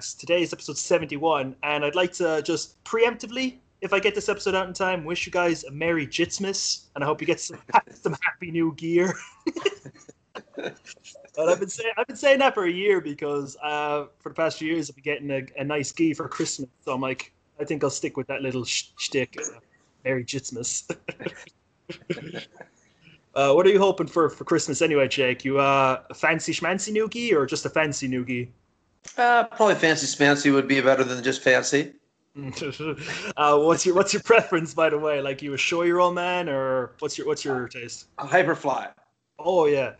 Today is episode 71, and I'd like to just preemptively, if I get this episode out in time, wish you guys a Merry Jitsmas, and I hope you get some, some happy new gear. but I've been saying I've been saying that for a year because uh, for the past few years I've been getting a, a nice gi for Christmas. So I'm like, I think I'll stick with that little sh- shtick. Uh, Merry Jitsmas. uh, what are you hoping for for Christmas anyway, Jake? You uh, a fancy schmancy new gi or just a fancy new gi? Uh, probably fancy smancy would be better than just fancy. uh, what's your what's your preference, by the way? Like you a Shoyoroll man, or what's your what's your taste? A hyperfly. Oh yeah,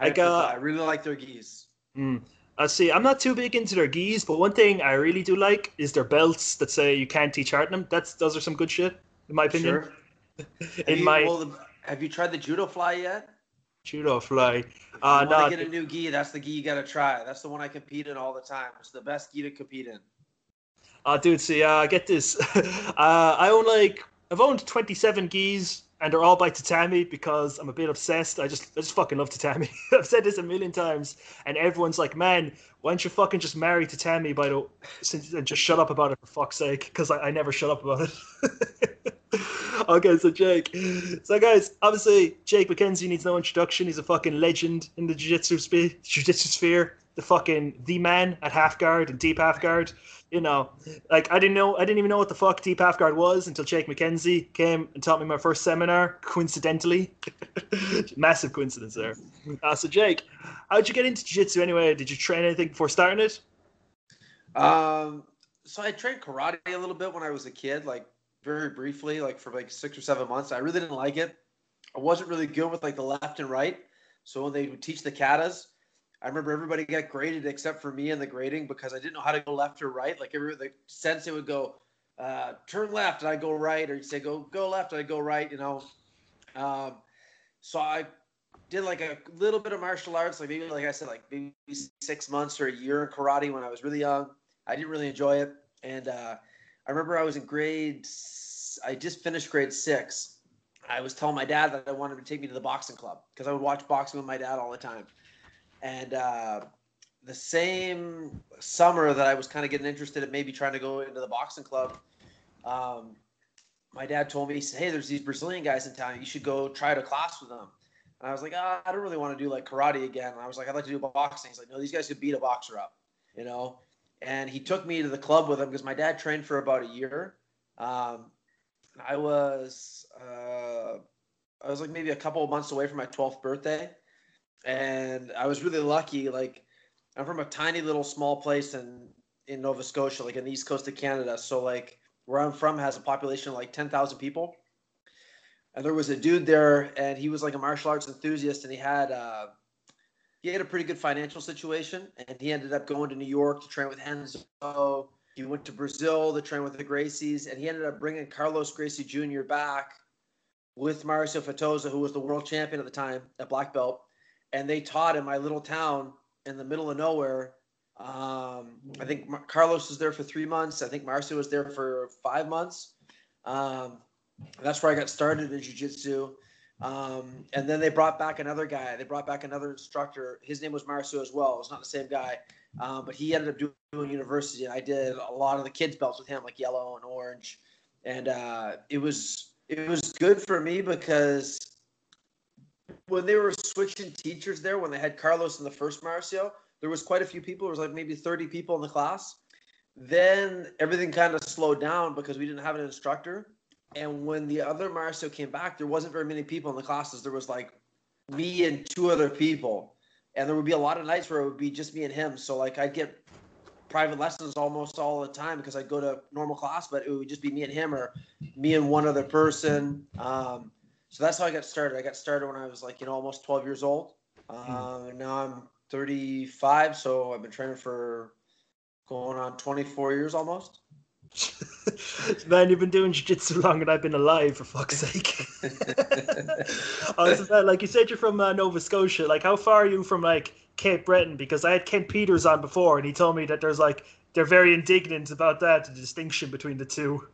I got. I really like their geese. Mm. I see. I'm not too big into their geese, but one thing I really do like is their belts that say you can't teach Hartnum. That's those are some good shit, in my opinion. Sure. in you, my, well, the, have you tried the judo fly yet? Judo fly. Uh, you want to get a new gi? That's the gi you got to try. That's the one I compete in all the time. It's the best gi to compete in. Uh, dude, see, uh, I get this. uh, I own like I've owned 27 gis and they're all by tatami because I'm a bit obsessed. I just I just fucking love tatami. I've said this a million times, and everyone's like, "Man, why don't you fucking just marry tatami by the and just shut up about it for fuck's sake?" Because I, I never shut up about it. okay, so Jake. So guys, obviously Jake McKenzie needs no introduction. He's a fucking legend in the jiu-jitsu, spe- jiu-jitsu sphere. The fucking the man at half guard and deep half guard you know, like I didn't know, I didn't even know what the fuck deep half guard was until Jake McKenzie came and taught me my first seminar. Coincidentally, massive coincidence there. Uh, so Jake, how'd you get into jiu-jitsu anyway? Did you train anything before starting it? Um, so I trained karate a little bit when I was a kid, like very briefly, like for like six or seven months. I really didn't like it. I wasn't really good with like the left and right. So when they would teach the katas, I remember everybody got graded except for me in the grading because I didn't know how to go left or right. Like every the sensei would go, uh, turn left and I go right, or you say go go left and I go right. You know, um, so I did like a little bit of martial arts, like maybe like I said, like maybe six months or a year in karate when I was really young. I didn't really enjoy it, and uh, I remember I was in grade. I just finished grade six. I was telling my dad that I wanted to take me to the boxing club because I would watch boxing with my dad all the time. And uh, the same summer that I was kind of getting interested in maybe trying to go into the boxing club, um, my dad told me, he said, Hey, there's these Brazilian guys in town. You should go try to class with them. And I was like, oh, I don't really want to do like karate again. And I was like, I'd like to do boxing. He's like, No, these guys could beat a boxer up, you know? And he took me to the club with him because my dad trained for about a year. Um, I was, uh, I was like maybe a couple of months away from my 12th birthday and I was really lucky. Like I'm from a tiny little small place in in Nova Scotia, like in the east coast of Canada. So like where I'm from has a population of like ten thousand people. And there was a dude there, and he was like a martial arts enthusiast, and he had uh, he had a pretty good financial situation, and he ended up going to New York to train with Renzo. He went to Brazil to train with the Gracies, and he ended up bringing Carlos Gracie Jr. back with Marcio Feitosa, who was the world champion at the time at black belt and they taught in my little town in the middle of nowhere. Um, I think Mar- Carlos was there for three months. I think Marcio was there for five months. Um, that's where I got started in jiu-jitsu. Um, and then they brought back another guy. They brought back another instructor. His name was Marcio as well. It was not the same guy, um, but he ended up doing university. And I did a lot of the kids belts with him, like yellow and orange. And uh, it was it was good for me because when they were switching teachers there, when they had Carlos in the first Marcio, there was quite a few people. There was like maybe 30 people in the class. Then everything kind of slowed down because we didn't have an instructor. And when the other Marcio came back, there wasn't very many people in the classes. There was like me and two other people. And there would be a lot of nights where it would be just me and him. So like I'd get private lessons almost all the time because I'd go to normal class, but it would just be me and him or me and one other person. Um, so that's how I got started. I got started when I was like, you know, almost 12 years old. mm. and now I'm 35, so I've been training for going on 24 years almost. Man, you've been doing jiu-jitsu longer than I've been alive, for fuck's sake. Like you said, you're from uh, Nova Scotia. Like, how far are you from like Cape Breton? Because I had Kent Peters on before, and he told me that there's like they're very indignant about that, the distinction between the two.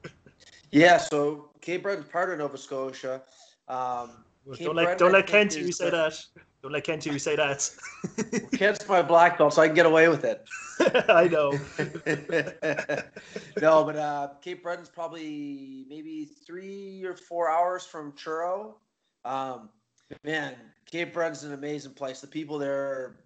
yeah, so Cape Breton's part of Nova Scotia. Um, don't let don't let Kent you say that. Don't let you say that. Kent's my black belt, so I can get away with it. I know. no, but uh, Cape Breton's probably maybe three or four hours from Truro. Um, man, Cape Breton's an amazing place. The people there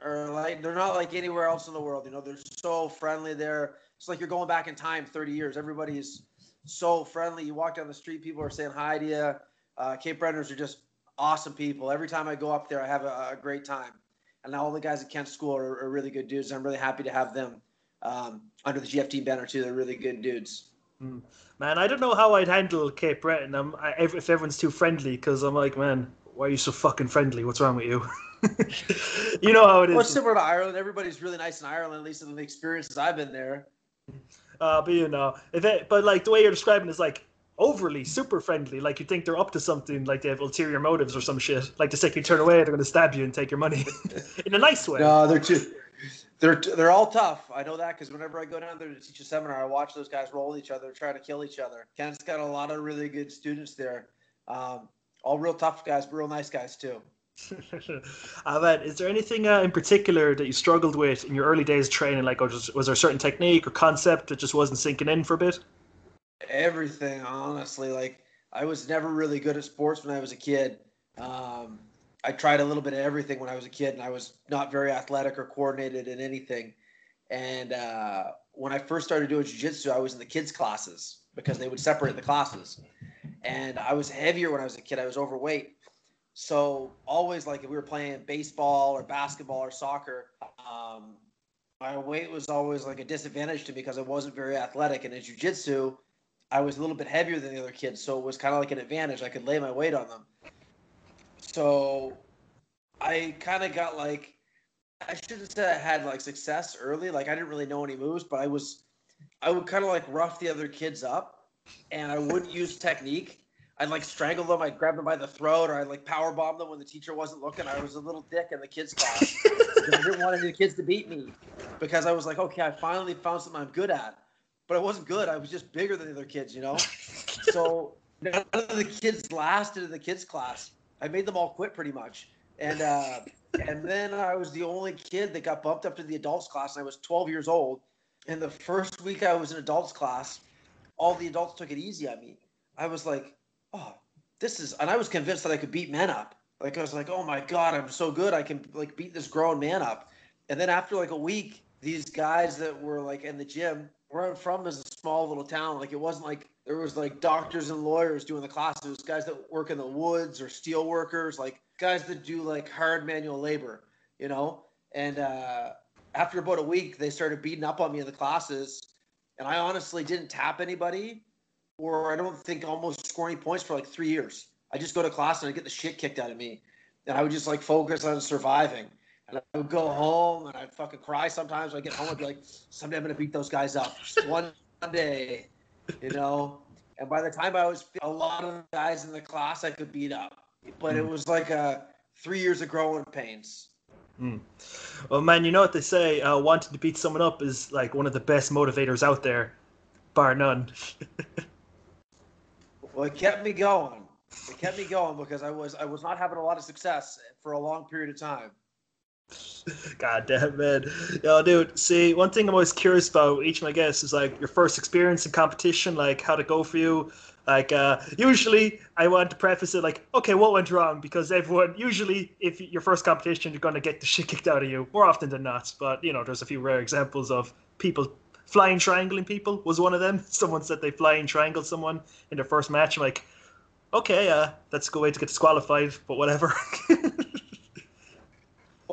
are like they're not like anywhere else in the world. You know, they're so friendly there. It's like you're going back in time 30 years. Everybody's so friendly. You walk down the street, people are saying hi to you. Uh, Cape Bretoners are just awesome people. Every time I go up there, I have a, a great time. And all the guys at Kent School are, are, really good dudes. I'm really happy to have them um, under the GFT banner too. They're really good dudes. Hmm. Man, I don't know how I'd handle Cape Breton. I'm, I, if everyone's too friendly, because I'm like, man, why are you so fucking friendly? What's wrong with you? you know how it is. Well, similar to Ireland. Everybody's really nice in Ireland, at least in the experiences I've been there. Uh, but you know, if it, but like the way you're describing is like overly super friendly. Like you think they're up to something, like they have ulterior motives or some shit. Like the second you turn away, they're going to stab you and take your money in a nice way. No, they're too. They're they're all tough. I know that because whenever I go down there to teach a seminar, I watch those guys roll each other, trying to kill each other. Kent's got a lot of really good students there. Um, all real tough guys, but real nice guys too. Ahmed, is there anything uh, in particular that you struggled with in your early days training? Like, was, was there a certain technique or concept that just wasn't sinking in for a bit? Everything, honestly. Like, I was never really good at sports when I was a kid. Um, I tried a little bit of everything when I was a kid, and I was not very athletic or coordinated in anything. And uh, when I first started doing jiu-jitsu, I was in the kids' classes because they would separate the classes. And I was heavier when I was a kid. I was overweight so always like if we were playing baseball or basketball or soccer, um, my weight was always like a disadvantage to me because I wasn't very athletic. And in jujitsu, I was a little bit heavier than the other kids, so it was kind of like an advantage. I could lay my weight on them. So I kind of got like I shouldn't say I had like success early. Like I didn't really know any moves, but I was I would kind of like rough the other kids up, and I wouldn't use technique. I'd like strangle them. I'd grab them by the throat, or I'd like power bomb them when the teacher wasn't looking. I was a little dick in the kids' class. I didn't want any of the kids to beat me because I was like, okay, I finally found something I'm good at. But I wasn't good. I was just bigger than the other kids, you know. so none of the kids lasted in the kids' class. I made them all quit pretty much, and uh, and then I was the only kid that got bumped up to the adults class. And I was 12 years old. And the first week I was in adults class, all the adults took it easy on me. I was like, oh, this is, and I was convinced that I could beat men up. Like I was like, oh my god, I'm so good, I can like beat this grown man up. And then after like a week, these guys that were like in the gym, where I'm from is a small little town. Like it wasn't like there was like doctors and lawyers doing the classes. It was guys that work in the woods or steel workers, like guys that do like hard manual labor, you know. And uh, after about a week, they started beating up on me in the classes, and I honestly didn't tap anybody or I don't think almost score any points for like three years. I just go to class and I get the shit kicked out of me. And I would just like focus on surviving. And I would go home and I'd fucking cry sometimes. I get home, I'd be like, someday I'm going to beat those guys up. Just one day, you know? And by the time I was a lot of the guys in the class I could beat up. But it hmm. was like a three years of growing pains. Mm. Well, man, you know what they say? Uh, wanting to beat someone up is like one of the best motivators out there, bar none. Well, it kept me going. It kept me going because I was I was not having a lot of success for a long period of time. God damn man. Yo, dude, see, one thing I'm always curious about each of my guests is like your first experience in competition, like how to go for you. Like uh usually I want to preface it like, okay, what went wrong? Because everyone usually if your first competition you're gonna get the shit kicked out of you, more often than not. But you know, there's a few rare examples of people flying triangling people was one of them. Someone said they flying triangle someone in their first match. I'm like, okay, uh, that's a good way to get disqualified, but whatever.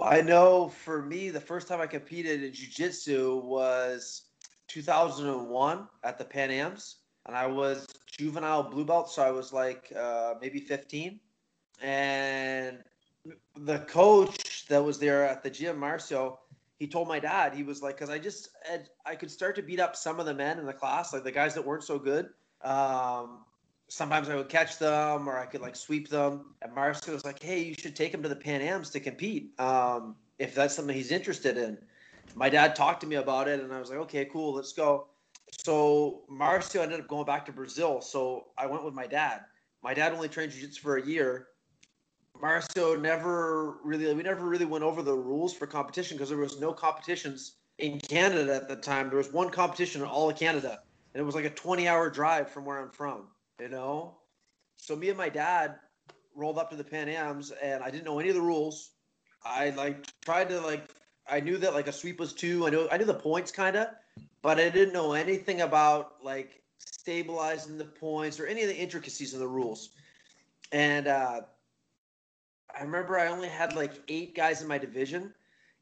I know for me, the first time I competed in jiu-jitsu was 2001 at the Pan Ams, and I was juvenile blue belt, so I was like uh, maybe 15, and the coach that was there at the gym, Marcio, he told my dad he was like because i just had, i could start to beat up some of the men in the class like the guys that weren't so good. Um, sometimes i would catch them or i could like sweep them. And marcio was like hey you should take him to the pan ams to compete um, if that's something he's interested in. My dad talked to me about it and i was like okay cool let's go. So marcio ended up going back to brazil so i went with my dad. My dad only trained jiu-jitsu for a year. Marcio never really we never really went over the rules for competition because there was no competitions in Canada at the time. There was one competition in all of Canada, and it was like a 20 hour drive from where I'm from, you know? So me and my dad rolled up to the Pan Ams and I didn't know any of the rules. I like tried to like I knew that like a sweep was two. I know I knew the points kind of, but I didn't know anything about like stabilizing the points or any of the intricacies of the rules. And uh, I remember I only had like eight guys in my division,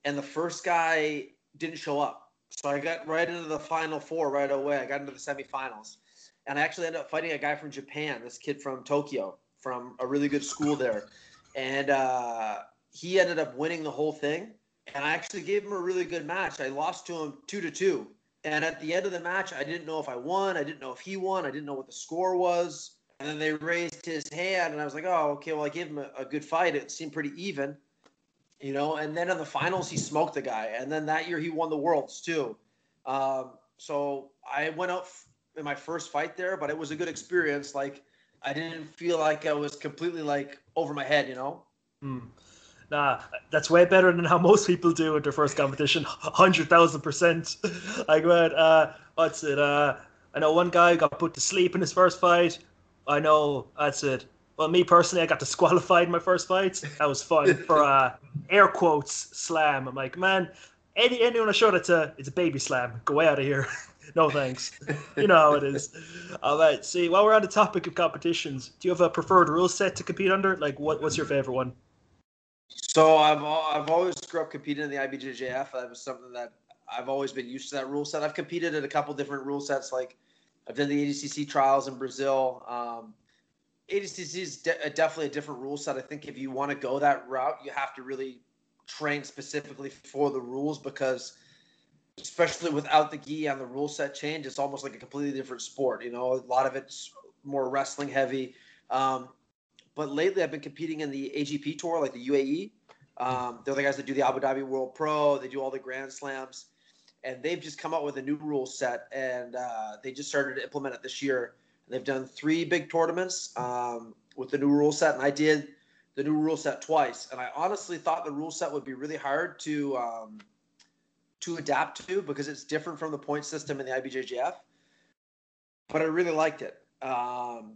and the first guy didn't show up. So I got right into the final four right away. I got into the semifinals. And I actually ended up fighting a guy from Japan, this kid from Tokyo, from a really good school there. And uh, he ended up winning the whole thing. And I actually gave him a really good match. I lost to him two to two. And at the end of the match, I didn't know if I won. I didn't know if he won. I didn't know what the score was. And then they raised his hand, and I was like, oh, okay, well, I gave him a, a good fight. It seemed pretty even you know. And then in the finals, he smoked the guy. And then that year, he won the worlds too. Um, so I went out in my first fight there, but it was a good experience. Like I didn't feel like I was completely like over my head, you know. Hmm. Nah, that's way better than how most people do at their first competition. Hundred thousand percent. Like, man, uh, what's it? Uh, I know one guy got put to sleep in his first fight. I know that's it. Well, me personally, I got disqualified in my first fight. That was fun for uh, air quotes slam. I'm like, man, any anyone I show that to, it's a baby slam. Go way out of here. No thanks. you know how it is. All right. See, while we're on the topic of competitions, do you have a preferred rule set to compete under? Like, what what's your favorite one? So I've I've always grew up competing in the IBJJF. That was something that I've always been used to that rule set. I've competed at a couple different rule sets. Like I've done the ADCC trials in Brazil. Um, ADCC is de- definitely a different rule set. I think if you want to go that route, you have to really train specifically for the rules because, especially without the gi and the rule set change, it's almost like a completely different sport. You know, a lot of it's more wrestling heavy. Um, but lately, I've been competing in the AGP tour, like the UAE. Um, they're the guys that do the Abu Dhabi World Pro. They do all the Grand Slams, and they've just come out with a new rule set, and uh, they just started to implement it this year They've done three big tournaments um, with the new rule set, and I did the new rule set twice. And I honestly thought the rule set would be really hard to um, to adapt to because it's different from the point system in the IBJJF. But I really liked it. Um,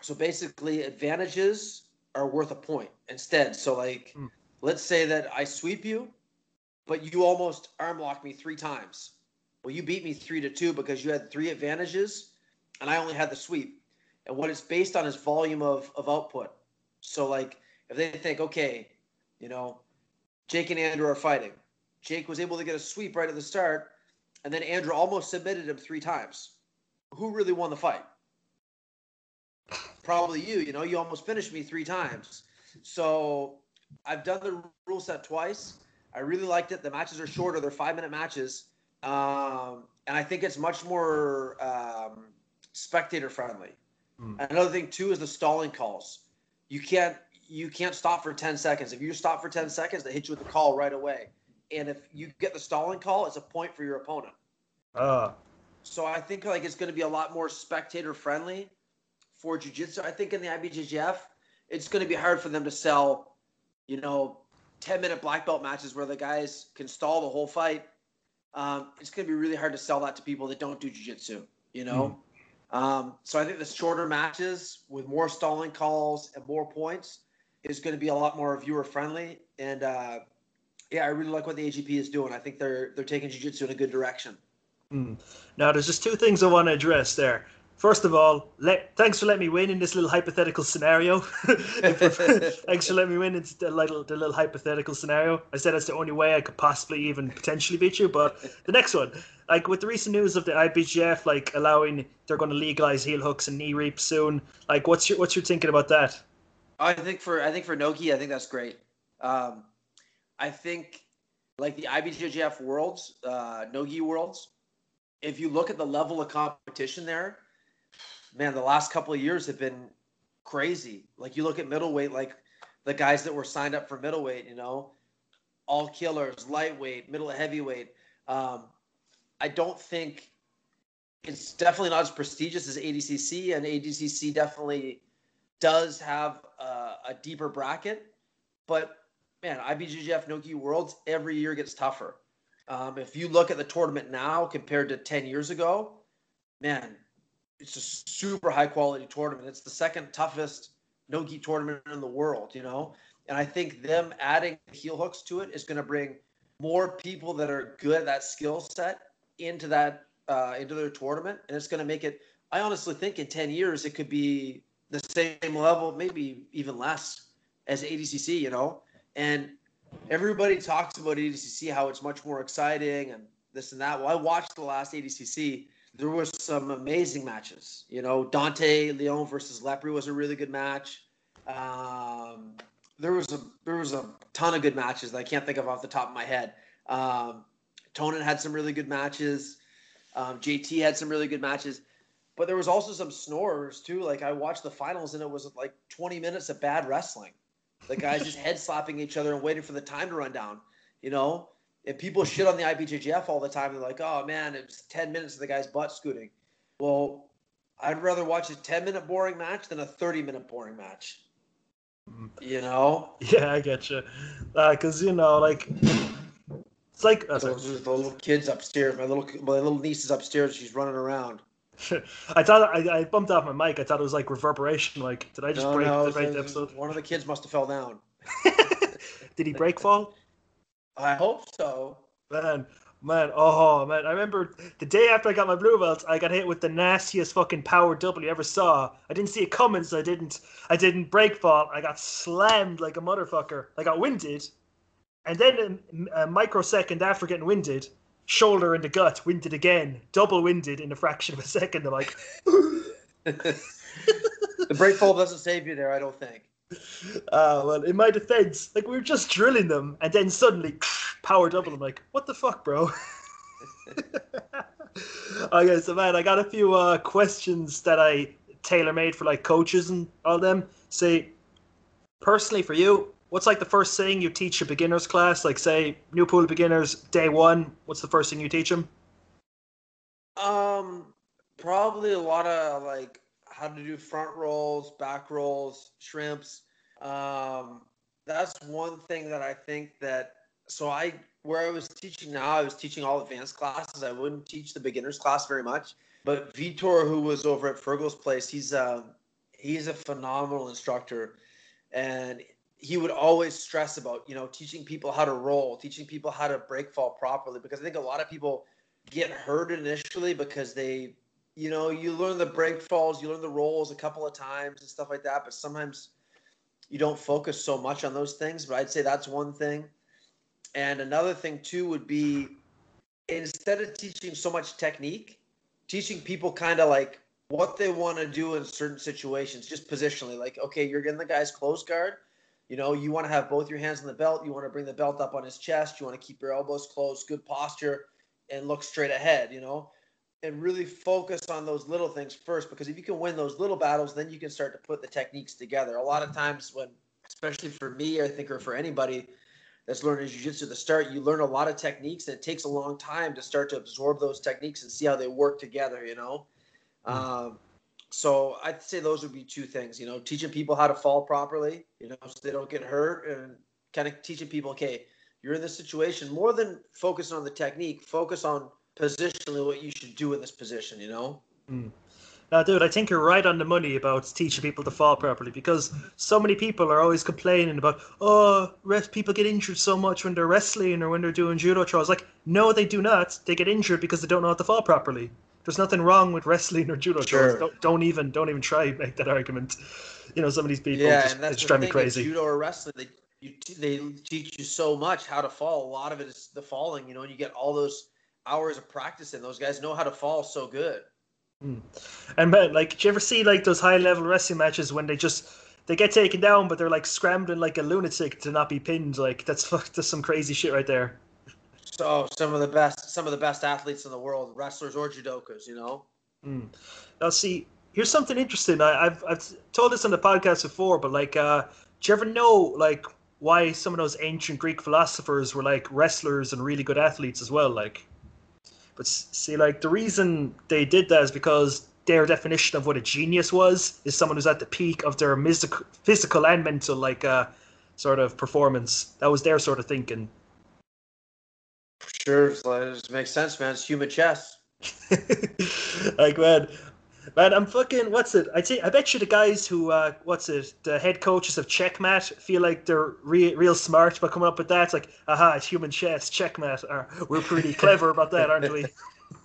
so basically, advantages are worth a point instead. So like, mm. let's say that I sweep you, but you almost arm lock me three times. Well, you beat me three to two because you had three advantages and I only had the sweep. And what it's based on is volume of, of output. So, like, if they think, okay, you know, Jake and Andrew are fighting, Jake was able to get a sweep right at the start, and then Andrew almost submitted him three times. Who really won the fight? Probably you. You know, you almost finished me three times. So, I've done the rule set twice. I really liked it. The matches are shorter; they're five minute matches, um, and I think it's much more um, spectator friendly. Mm. Another thing too is the stalling calls. You can't you can't stop for 10 seconds. If you stop for 10 seconds, they hit you with the call right away. And if you get the stalling call, it's a point for your opponent. Uh. So I think like it's going to be a lot more spectator friendly for jiu-jitsu. I think in the IBJJF, it's going to be hard for them to sell, you know, 10 minute black belt matches where the guys can stall the whole fight. Um, it's going to be really hard to sell that to people that don't do jiu-jitsu, you know? Mm. Um, so I think the shorter matches with more stalling calls and more points is going to be a lot more viewer friendly. And uh, yeah, I really like what the AGP is doing. I think they're they're taking jiu-jitsu in a good direction. Mm. Now, there's just two things I want to address there. First of all, let, thanks for letting me win in this little hypothetical scenario. thanks for letting me win in the little, the little hypothetical scenario. I said that's the only way I could possibly even potentially beat you. But the next one, like with the recent news of the IBJJF, like allowing they're going to legalize heel hooks and knee reaps soon. Like, what's your what's your thinking about that? I think for I think for Nogi, I think that's great. Um, I think like the IBJJF Worlds, uh, Nogi Worlds. If you look at the level of competition there, man, the last couple of years have been crazy. Like you look at middleweight, like the guys that were signed up for middleweight, you know, all killers, lightweight, middle heavyweight. Um, I don't think it's definitely not as prestigious as ADCC, and ADCC definitely does have a, a deeper bracket. But man, IBJJF Nogi Worlds every year gets tougher. Um, if you look at the tournament now compared to 10 years ago, man, it's a super high quality tournament. It's the second toughest Nogi tournament in the world, you know? And I think them adding heel hooks to it is going to bring more people that are good at that skill set into that uh, into their tournament, and it's going to make it. I honestly think in ten years it could be the same level, maybe even less, as ADCC. You know, and everybody talks about ADCC how it's much more exciting and this and that. Well, I watched the last ADCC. There was some amazing matches. You know, Dante Leon versus Lepri was a really good match. Um, there was a there was a ton of good matches that I can't think of off the top of my head. Um, Tonon had some really good matches. Um, JT had some really good matches, but there was also some snorers too. Like I watched the finals and it was like 20 minutes of bad wrestling. The guys just head slapping each other and waiting for the time to run down. You know, and people shit on the IBJJF all the time. They're like, "Oh man, it's 10 minutes of the guy's butt scooting." Well, I'd rather watch a 10 minute boring match than a 30 minute boring match. You know? Yeah, I get you. Because uh, you know, like it's like the little kids upstairs. My little my little niece is upstairs. She's running around. I thought I, I bumped off my mic. I thought it was like reverberation. Like, did I just no, break no, the right episode? One of the kids must have fell down. did he break fall? I hope so. Man, man, oh man! I remember the day after I got my blue belt, I got hit with the nastiest fucking power double you ever saw. I didn't see it coming, so I didn't. I didn't break fall. I got slammed like a motherfucker. I got winded, and then a, a microsecond after getting winded, shoulder in the gut, winded again, double winded in a fraction of a second. I'm like, the break fall doesn't save you there, I don't think. Uh, well, in my defense, like we were just drilling them, and then suddenly power double. I'm like, what the fuck, bro? okay, so man, I got a few uh, questions that I tailor made for like coaches and all them. Say, personally for you, what's like the first thing you teach a beginners class? Like say new pool beginners day one. What's the first thing you teach them? Um, probably a lot of like how to do front rolls, back rolls, shrimps. Um, that's one thing that I think that. So I where I was teaching now, I was teaching all advanced classes. I wouldn't teach the beginners class very much. But Vitor, who was over at Fergal's place, he's a he's a phenomenal instructor, and he would always stress about you know teaching people how to roll teaching people how to break fall properly because i think a lot of people get hurt initially because they you know you learn the break falls you learn the rolls a couple of times and stuff like that but sometimes you don't focus so much on those things but i'd say that's one thing. And another thing too would be instead of teaching so much technique teaching people kind of like what they want to do in certain situations just positionally like okay you're getting the guy's close guard you know, you want to have both your hands on the belt. You want to bring the belt up on his chest. You want to keep your elbows closed, good posture, and look straight ahead, you know, and really focus on those little things first. Because if you can win those little battles, then you can start to put the techniques together. A lot of times, when, especially for me, I think, or for anybody that's learning jiu-jitsu at the start, you learn a lot of techniques, and it takes a long time to start to absorb those techniques and see how they work together, you know. Mm-hmm. Um, so I'd say those would be two things, you know, teaching people how to fall properly, you know, so they don't get hurt and kind of teaching people, okay, you're in this situation more than focusing on the technique, focus on positionally what you should do in this position, you know? Mm. Now, dude, I think you're right on the money about teaching people to fall properly because so many people are always complaining about, oh, rest people get injured so much when they're wrestling or when they're doing judo throws. Like, no, they do not. They get injured because they don't know how to fall properly. There's nothing wrong with wrestling or judo sure. Don't, don't, even don't even try make that argument. You know, some of these people yeah, just, and that's drive me crazy. Judo or wrestling, they you, they teach you so much how to fall. A lot of it is the falling. You know, and you get all those hours of practice and Those guys know how to fall so good. Mm. And man, like, do you ever see like those high level wrestling matches when they just they get taken down, but they're like scrambling like a lunatic to not be pinned? Like that's that's some crazy shit right there. So some of the best, some of the best athletes in the world, wrestlers or judokas, you know. Mm. Now, see, here's something interesting. I, have I've told this on the podcast before, but like, uh, do you ever know like why some of those ancient Greek philosophers were like wrestlers and really good athletes as well? Like, but see, like the reason they did that is because their definition of what a genius was is someone who's at the peak of their physical and mental like uh, sort of performance. That was their sort of thinking. Sure, it makes sense, man. It's human chess. like man, man, I'm fucking. What's it? I think I bet you the guys who, uh, what's it? The head coaches of Checkmate feel like they're re- real smart by coming up with that. It's like, aha, it's human chess, Checkmate. Or, we're pretty clever about that, aren't we?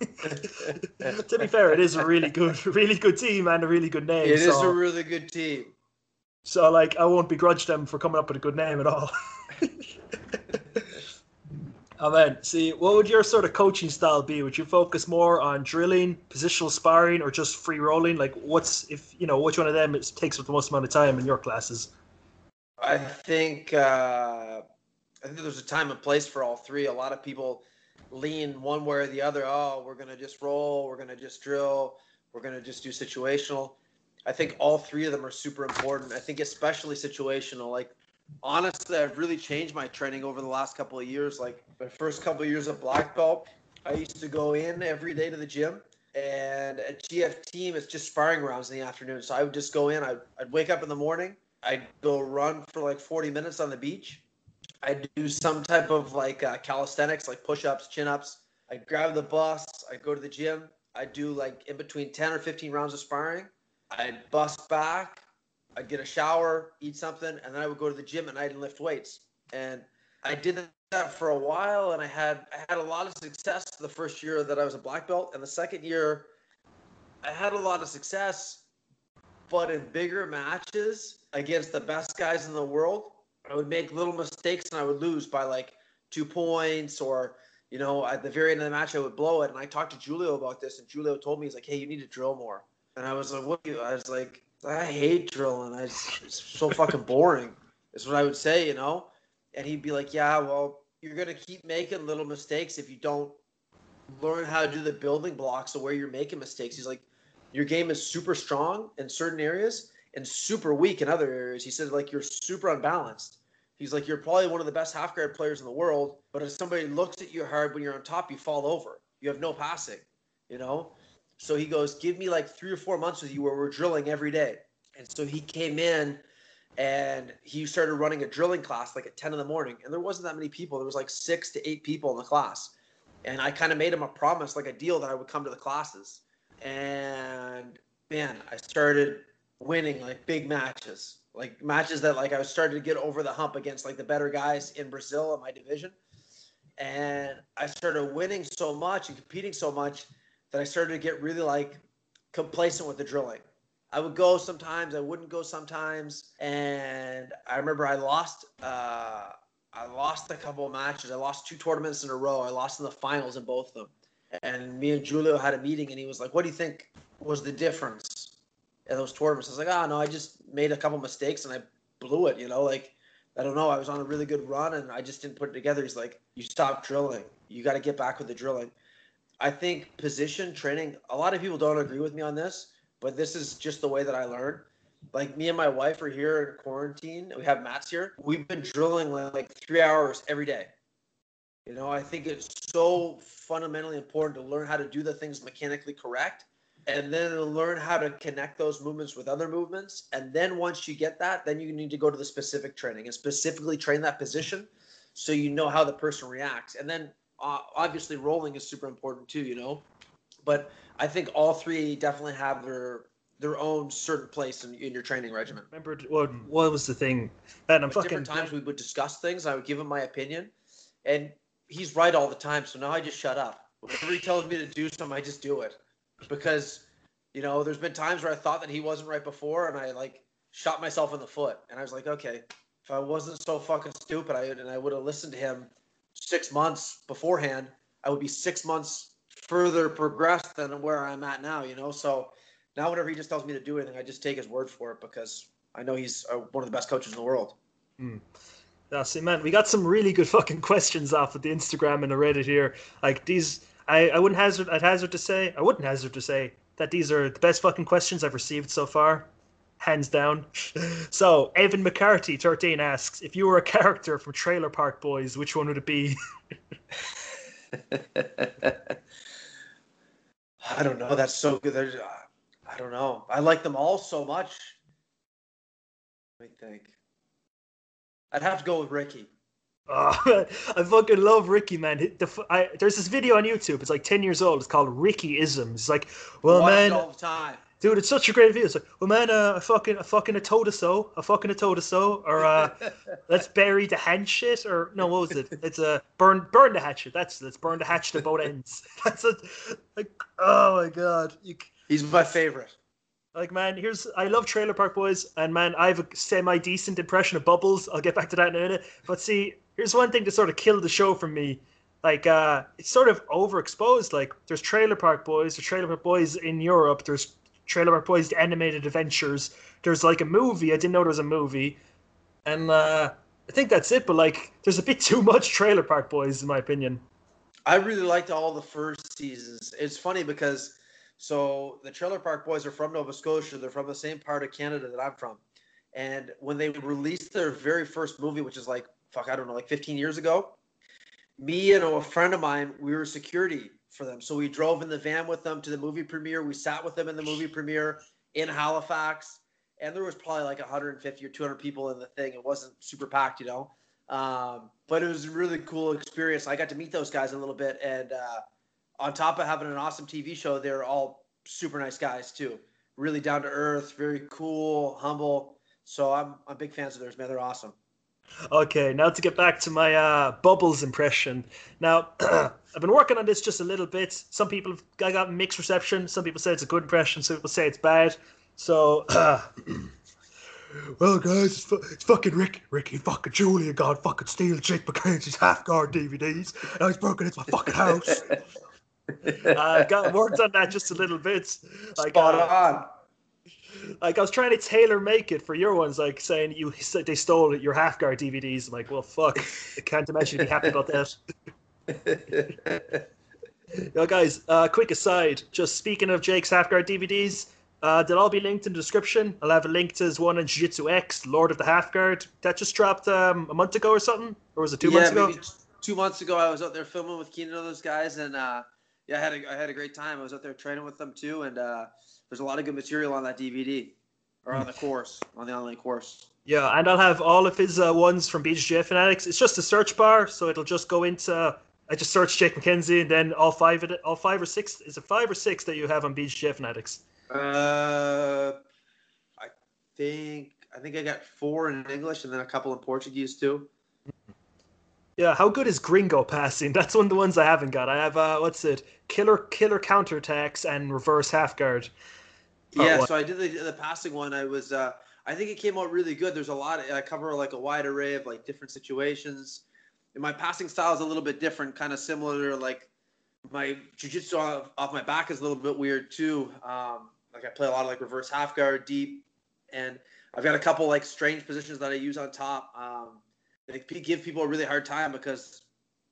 to be fair, it is a really good, really good team and a really good name. It so, is a really good team. So, like, I won't begrudge them for coming up with a good name at all. Oh man, see, what would your sort of coaching style be? Would you focus more on drilling, positional sparring, or just free rolling? Like, what's if you know which one of them takes up the most amount of time in your classes? I think uh, I think there's a time and place for all three. A lot of people lean one way or the other. Oh, we're gonna just roll. We're gonna just drill. We're gonna just do situational. I think all three of them are super important. I think especially situational. Like honestly, I've really changed my training over the last couple of years. Like my first couple of years of black belt, I used to go in every day to the gym. And at GF team, it's just sparring rounds in the afternoon. So I would just go in. I'd, I'd wake up in the morning. I'd go run for like 40 minutes on the beach. I'd do some type of like uh, calisthenics, like push ups, chin ups. I'd grab the bus. I'd go to the gym. I'd do like in between 10 or 15 rounds of sparring. I'd bust back. I'd get a shower, eat something, and then I would go to the gym at night and lift weights. And I did that for a while, and I had I had a lot of success the first year that I was a black belt, and the second year, I had a lot of success, but in bigger matches against the best guys in the world, I would make little mistakes and I would lose by like two points or you know at the very end of the match I would blow it. And I talked to Julio about this, and Julio told me he's like, "Hey, you need to drill more." And I was like, "What?" I was like, I hate drilling. It's so fucking boring. Is what I would say, you know. And he'd be like, "Yeah, well, you're gonna keep making little mistakes if you don't learn how to do the building blocks of where you're making mistakes." He's like, "Your game is super strong in certain areas and super weak in other areas." He said, "Like you're super unbalanced." He's like, "You're probably one of the best half guard players in the world, but if somebody looks at you hard when you're on top, you fall over. You have no passing, you know." So he goes, give me like three or four months with you where we're drilling every day. And so he came in and he started running a drilling class like at 10 in the morning. And there wasn't that many people. There was like six to eight people in the class. And I kind of made him a promise, like a deal that I would come to the classes. And man, I started winning like big matches, like matches that like I was starting to get over the hump against like the better guys in Brazil in my division. And I started winning so much and competing so much that I started to get really like complacent with the drilling. I would go sometimes, I wouldn't go sometimes, and I remember I lost. Uh, I lost a couple of matches. I lost two tournaments in a row. I lost in the finals in both of them. And me and Julio had a meeting, and he was like, "What do you think was the difference in those tournaments?" I was like, "Oh no, I just made a couple mistakes and I blew it. You know, like I don't know. I was on a really good run, and I just didn't put it together." He's like, "You stopped drilling. You got to get back with the drilling." I think position training, a lot of people don't agree with me on this, but this is just the way that I learn. Like me and my wife are here in quarantine. We have mats here. We've been drilling like three hours every day. You know, I think it's so fundamentally important to learn how to do the things mechanically correct and then learn how to connect those movements with other movements. And then once you get that, then you need to go to the specific training and specifically train that position so you know how the person reacts. And then uh, obviously rolling is super important too, you know. But I think all three definitely have their their own certain place in, in your training regimen. Remember what what was the thing? And I'm fucking different times we would discuss things. I would give him my opinion, and he's right all the time. So now I just shut up. Whenever he tells me to do something, I just do it because you know there's been times where I thought that he wasn't right before, and I like shot myself in the foot, and I was like, okay, if I wasn't so fucking stupid, I and I would have listened to him six months beforehand, I would be six months further progressed than where I'm at now, you know? So now whenever he just tells me to do anything, I just take his word for it because I know he's uh, one of the best coaches in the world. Mm. Yeah, see, man, we got some really good fucking questions off of the Instagram and the Reddit here. Like these, I, I wouldn't hazard, I'd hazard to say, I wouldn't hazard to say that these are the best fucking questions I've received so far hands down. So Evan McCarthy, thirteen, asks if you were a character from Trailer Park Boys, which one would it be? I don't know. That's so good. There's, uh, I don't know. I like them all so much. Let me think. I'd have to go with Ricky. Oh, I fucking love Ricky, man. The, I, there's this video on YouTube. It's like 10 years old. It's called Ricky Isms. It's like, well, Watch man, all the time. Dude, it's such a great video. It's like, well, man, uh, I fucking, I fucking a toe to so, a fucking a toe to so, or uh, let's bury the hand shit, or no, what was it? It's a uh, burn, burn the hatchet. That's let's burn the hatch at both ends. That's a, like, oh my god, you. He's my favorite. Like man, here's I love Trailer Park Boys, and man, I have a semi decent impression of Bubbles. I'll get back to that in a minute. But see, here's one thing to sort of kill the show for me. Like uh it's sort of overexposed. Like there's Trailer Park Boys, there's Trailer Park Boys in Europe, there's Trailer Park Boys animated adventures. There's like a movie. I didn't know there was a movie. And uh I think that's it, but like there's a bit too much Trailer Park Boys in my opinion. I really liked all the first seasons. It's funny because so the Trailer Park Boys are from Nova Scotia. They're from the same part of Canada that I'm from. And when they released their very first movie, which is like fuck, I don't know, like 15 years ago, me and a friend of mine, we were security for them. So we drove in the van with them to the movie premiere. We sat with them in the movie premiere in Halifax, and there was probably like 150 or 200 people in the thing. It wasn't super packed, you know. Um, but it was a really cool experience. I got to meet those guys a little bit, and uh, on top of having an awesome TV show, they're all super nice guys too. Really down to earth, very cool, humble. So I'm I'm big fans of theirs, man. They're awesome. Okay, now to get back to my uh, Bubbles impression. Now, I've been working on this just a little bit. Some people have, I got mixed reception. Some people say it's a good impression. Some people say it's bad. So, uh, well, guys, it's, fu- it's fucking Rick, Ricky, fucking Julian, God, fucking steal Jake McKenzie's half guard DVDs. Now he's broken into my fucking house. I got worked on that just a little bit. Spot uh, on. Like I was trying to tailor make it for your ones, like saying you said they stole your half guard DVDs. I'm like, well, fuck, I can't imagine you'd be happy about that. Yo, guys, uh, quick aside. Just speaking of Jake's half guard DVDs, uh, they'll all be linked in the description. I'll have a link to his one in Jiu Jitsu X, Lord of the Half Guard. That just dropped um, a month ago or something, or was it two yeah, months ago? maybe two months ago, I was out there filming with Keenan and those guys, and uh, yeah, I had a, I had a great time. I was out there training with them too, and uh, there's a lot of good material on that DVD or on the course, on the online course. Yeah, and I'll have all of his uh, ones from BJJ Fanatics. It's just a search bar, so it'll just go into. I just search Jake McKenzie, and then all five of it, all five or six. Is it five or six that you have on BJJ Fanatics? Uh, I think I think I got four in English and then a couple in Portuguese too. Yeah, how good is Gringo passing? That's one of the ones I haven't got. I have uh, what's it? Killer, killer counterattacks and reverse half guard. Part yeah, one. so I did the, the passing one. I was uh, I think it came out really good. There's a lot. I cover like a wide array of like different situations. And my passing style is a little bit different, kind of similar to like my jujitsu off, off my back is a little bit weird too. Um, like I play a lot of like reverse half guard, deep, and I've got a couple like strange positions that I use on top. Um, they give people a really hard time because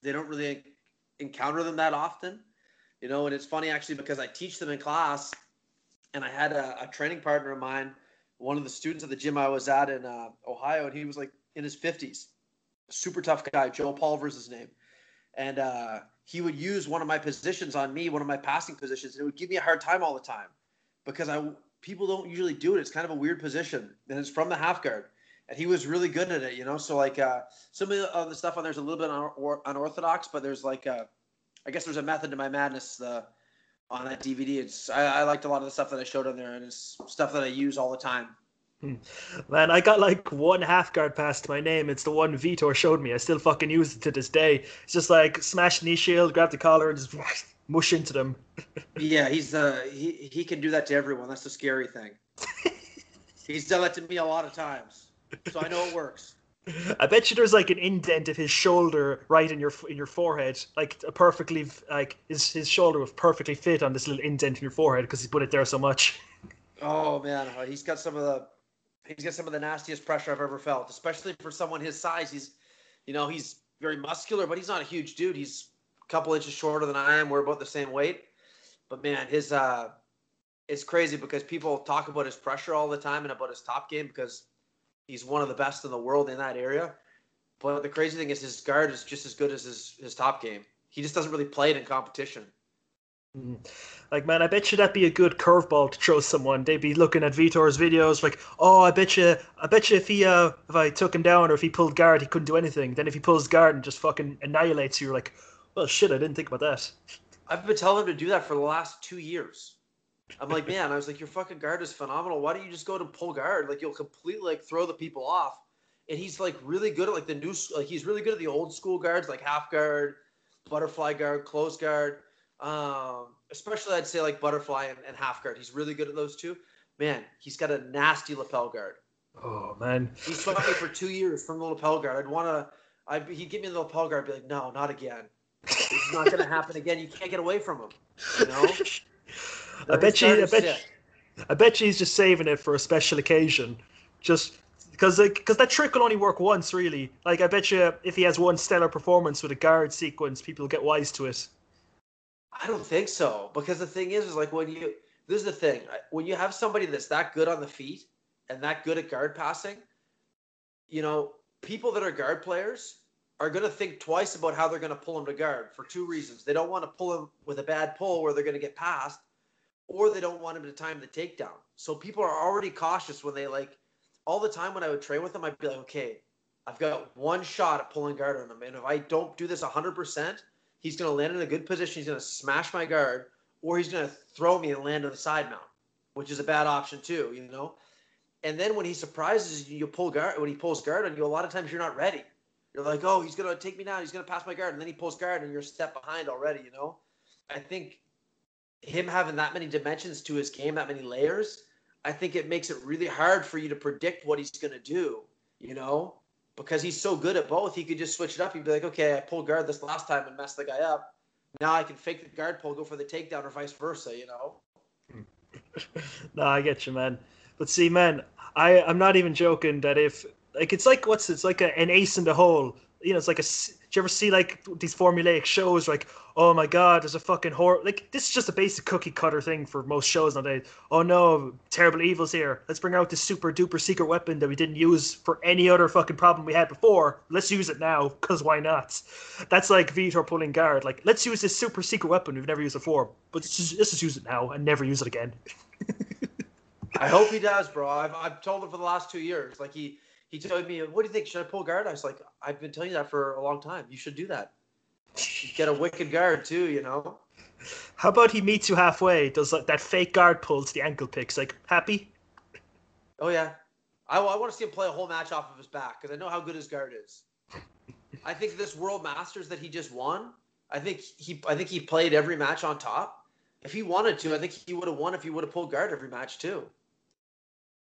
they don't really encounter them that often, you know. And it's funny actually because I teach them in class, and I had a, a training partner of mine, one of the students at the gym I was at in uh, Ohio, and he was like in his fifties, super tough guy. Joe Pulver's his name, and uh, he would use one of my positions on me, one of my passing positions, and it would give me a hard time all the time because I people don't usually do it. It's kind of a weird position, and it's from the half guard, and he was really good at it, you know. So like uh, some of the, stuff on there's a little bit unor- unorthodox, but there's like uh, I guess there's a method to my madness uh, on that DVD. It's I, I liked a lot of the stuff that I showed on there, and it's stuff that I use all the time. Man, I got like one half guard pass to my name. It's the one Vitor showed me. I still fucking use it to this day. It's just like smash knee shield, grab the collar, and just mush into them. Yeah, he's uh he he can do that to everyone. That's the scary thing. he's done that to me a lot of times, so I know it works. I bet you there's like an indent of his shoulder right in your in your forehead, like a perfectly like his his shoulder would perfectly fit on this little indent in your forehead because he put it there so much. Oh man, uh, he's got some of the he's got some of the nastiest pressure I've ever felt, especially for someone his size. He's you know he's very muscular, but he's not a huge dude. He's a couple inches shorter than I am. We're about the same weight, but man, his uh, it's crazy because people talk about his pressure all the time and about his top game because he's one of the best in the world in that area. But the crazy thing is his guard is just as good as his his top game. He just doesn't really play it in competition. Mm. Like man, I bet you that'd be a good curveball to throw someone. They'd be looking at Vitor's videos, like, oh, I bet you, I bet you if he, uh, if I took him down or if he pulled guard, he couldn't do anything. Then if he pulls guard and just fucking annihilates you, you're like, well, shit, I didn't think about that. I've been telling him to do that for the last two years. I'm like, man, I was like, your fucking guard is phenomenal. Why don't you just go to pull guard? Like, you'll completely like throw the people off. And he's like really good at like the new, like he's really good at the old school guards, like half guard, butterfly guard, close guard. Um, especially I'd say like butterfly and, and half guard. He's really good at those two. Man, he's got a nasty lapel guard. Oh man, he's fought me for two years from the lapel guard. I'd want to. I he'd give me the lapel guard. I'd be like, no, not again. It's not going to happen again. You can't get away from him. You know. I bet you. I bet. You, I bet you he's just saving it for a special occasion, just because because that trick will only work once, really. Like I bet you, if he has one stellar performance with a guard sequence, people will get wise to it. I don't think so because the thing is, is like when you this is the thing when you have somebody that's that good on the feet and that good at guard passing, you know, people that are guard players are going to think twice about how they're going to pull him to guard for two reasons. They don't want to pull him with a bad pull where they're going to get passed, or they don't want him to time the takedown. So people are already cautious when they like all the time when I would train with them, I'd be like, okay, I've got one shot at pulling guard on him, and if I don't do this 100%, he's going to land in a good position. He's going to smash my guard, or he's going to throw me and land on the side mount, which is a bad option too, you know. And then when he surprises you, you pull guard. When he pulls guard on you, a lot of times you're not ready. You're like, oh, he's going to take me down. He's going to pass my guard, and then he pulls guard, and you're a step behind already. You know. I think him having that many dimensions to his game, that many layers, I think it makes it really hard for you to predict what he's going to do. You know, because he's so good at both, he could just switch it up. He'd be like, okay, I pulled guard this last time and messed the guy up. Now I can fake the guard pull, go for the takedown, or vice versa. You know. no, I get you, man. But see, man, I I'm not even joking that if like it's like what's it's like a, an ace in the hole. You know, it's like a. Do you ever see like these formulaic shows like oh my god, there's a fucking horror. Like this is just a basic cookie cutter thing for most shows nowadays. Oh no, terrible evil's here. Let's bring out this super duper secret weapon that we didn't use for any other fucking problem we had before. Let's use it now, cause why not? That's like Vitor pulling guard. Like let's use this super secret weapon we've never used before, but let's just, let's just use it now and never use it again. I hope he does, bro. I've I've told him for the last two years. Like he he told me, "What do you think? Should I pull guard?" I was like, "I've been telling you that for a long time. You should do that." get a wicked guard too, you know. How about he meets you halfway? Does like that fake guard pulls the ankle picks? Like happy? Oh yeah, I, I want to see him play a whole match off of his back because I know how good his guard is. I think this World Masters that he just won, I think he I think he played every match on top. If he wanted to, I think he would have won if he would have pulled guard every match too.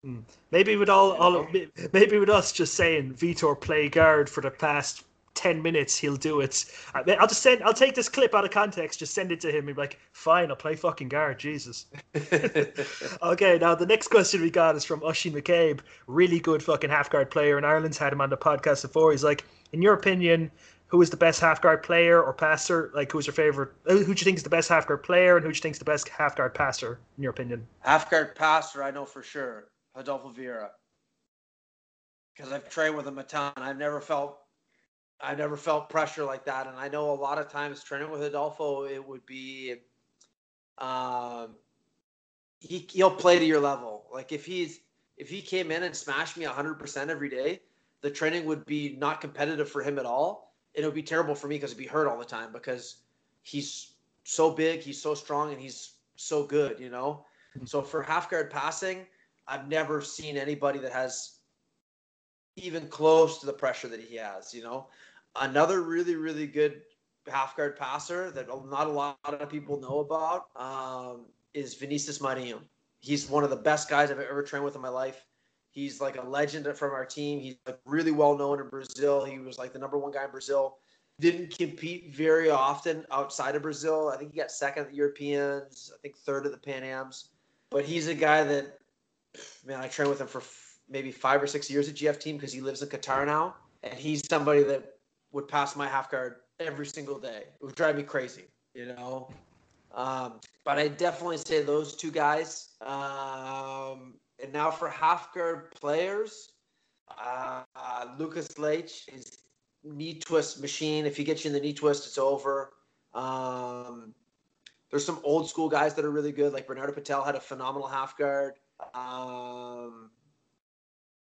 Hmm. Maybe with all, all maybe with us just saying Vitor play guard for the past 10 minutes he'll do it. I'll just send i'll take this clip out of context just send it to him and be like fine i'll play fucking guard jesus. Okay now the next question we got is from Oisin McCabe really good fucking half guard player in ireland's had him on the podcast before. He's like in your opinion who is the best half guard player or passer? Like who's your favorite who do you think is the best half guard player and who do you think is the best half guard passer in your opinion? Half guard passer i know for sure Rodolfo Vieira because I've trained with him a ton. I've never felt I never felt pressure like that, and I know a lot of times training with Rodolfo, it would be, um, he he'll play to your level. Like if he's if he came in and smashed me 100% every day, the training would be not competitive for him at all. It would be terrible for me because he'd be hurt all the time because he's so big, he's so strong, and he's so good. You know. Mm-hmm. so for half guard passing, I've never seen anybody that has even close to the pressure that he has. You know, another really, really good half guard passer that not a lot of people know about um, is Vinicius Marinho. He's one of the best guys I've ever trained with in my life. He's like a legend from our team. He's like really well known in Brazil. He was like the number one guy in Brazil. Didn't compete very often outside of Brazil. I think he got second at the Europeans. I think third at the Pan Ams. But he's a guy that, man, I trained with him for maybe five or six years at GF team because he lives in Qatar now, and he's somebody that would pass my half guard every single day. It would drive me crazy, you know. Um, but I definitely say those two guys. Um, and now for half guard players, uh, uh, Lucas Leite is knee twist machine. If he gets you in the knee twist, it's over. Um, there's some old school guys that are really good. Like Bernardo Pitel had a phenomenal half guard. Um,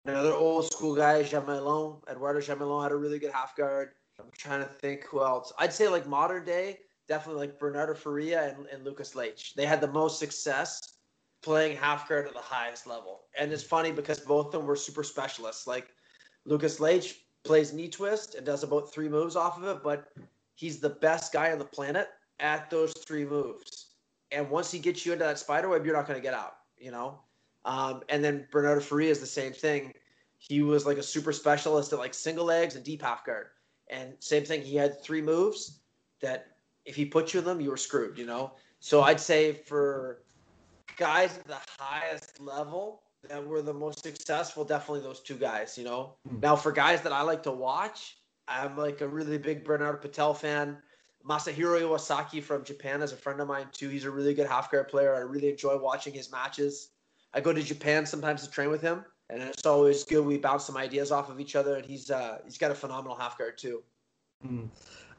another old school guy, Jamelão, Eduardo Jamelão had a really good half guard. I'm trying to think who else. I'd say like modern day, definitely like Bernardo Faria and, and Lucas Leite. They had the most success playing half guard at the highest level. And it's funny because both of them were super specialists. Like Lucas Leite plays knee twist and does about three moves off of it, but he's the best guy on the planet at those three moves. And once he gets you into that spider web, you're not going to get out, you know? Um, and then Bernardo Faria is the same thing. He was like a super specialist at like single legs and deep half guard. And same thing, he had three moves that if he put you in them, you were screwed, you know? So I'd say for guys at the highest level that were the most successful, definitely those two guys, you know? Mm. Now, for guys that I like to watch, I'm like a really big Bernardo Pitel fan. Masahiro Iwasaki from Japan is a friend of mine too. He's a really good half guard player. I really enjoy watching his matches. I go to Japan sometimes to train with him, and it's always good. We bounce some ideas off of each other, and he's uh, he's got a phenomenal half guard too. Mm.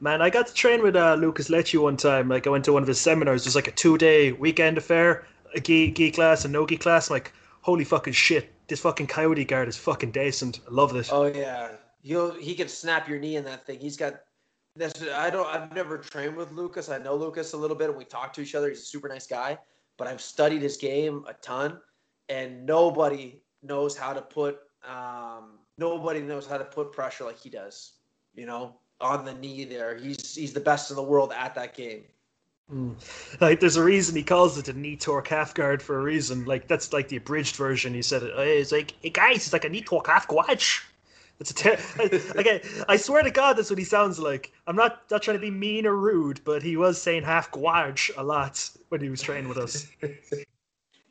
Man, I got to train with uh, Lucas Leite one time. Like I went to one of his seminars. It was like a two day weekend affair, a gi, gi class, a no gi class. I'm like, holy fucking shit, this fucking coyote guard is fucking decent. I love this. Oh yeah, you he can snap your knee in that thing. He's got. That's, I don't. I've never trained with Lucas. I know Lucas a little bit, and we talk to each other. He's a super nice guy, but I've studied his game a ton, and nobody knows how to put. Um, nobody knows how to put pressure like he does. You know, on the knee there. He's he's the best in the world at that game. Mm. Like there's a reason he calls it a knee torque half guard for a reason. Like that's like the abridged version. He said it. It's like, hey guys, it's like a knee torque half guard. It's a ter- okay. I swear to God, that's what he sounds like. I'm not not trying to be mean or rude, but he was saying half guarge a lot when he was training with us.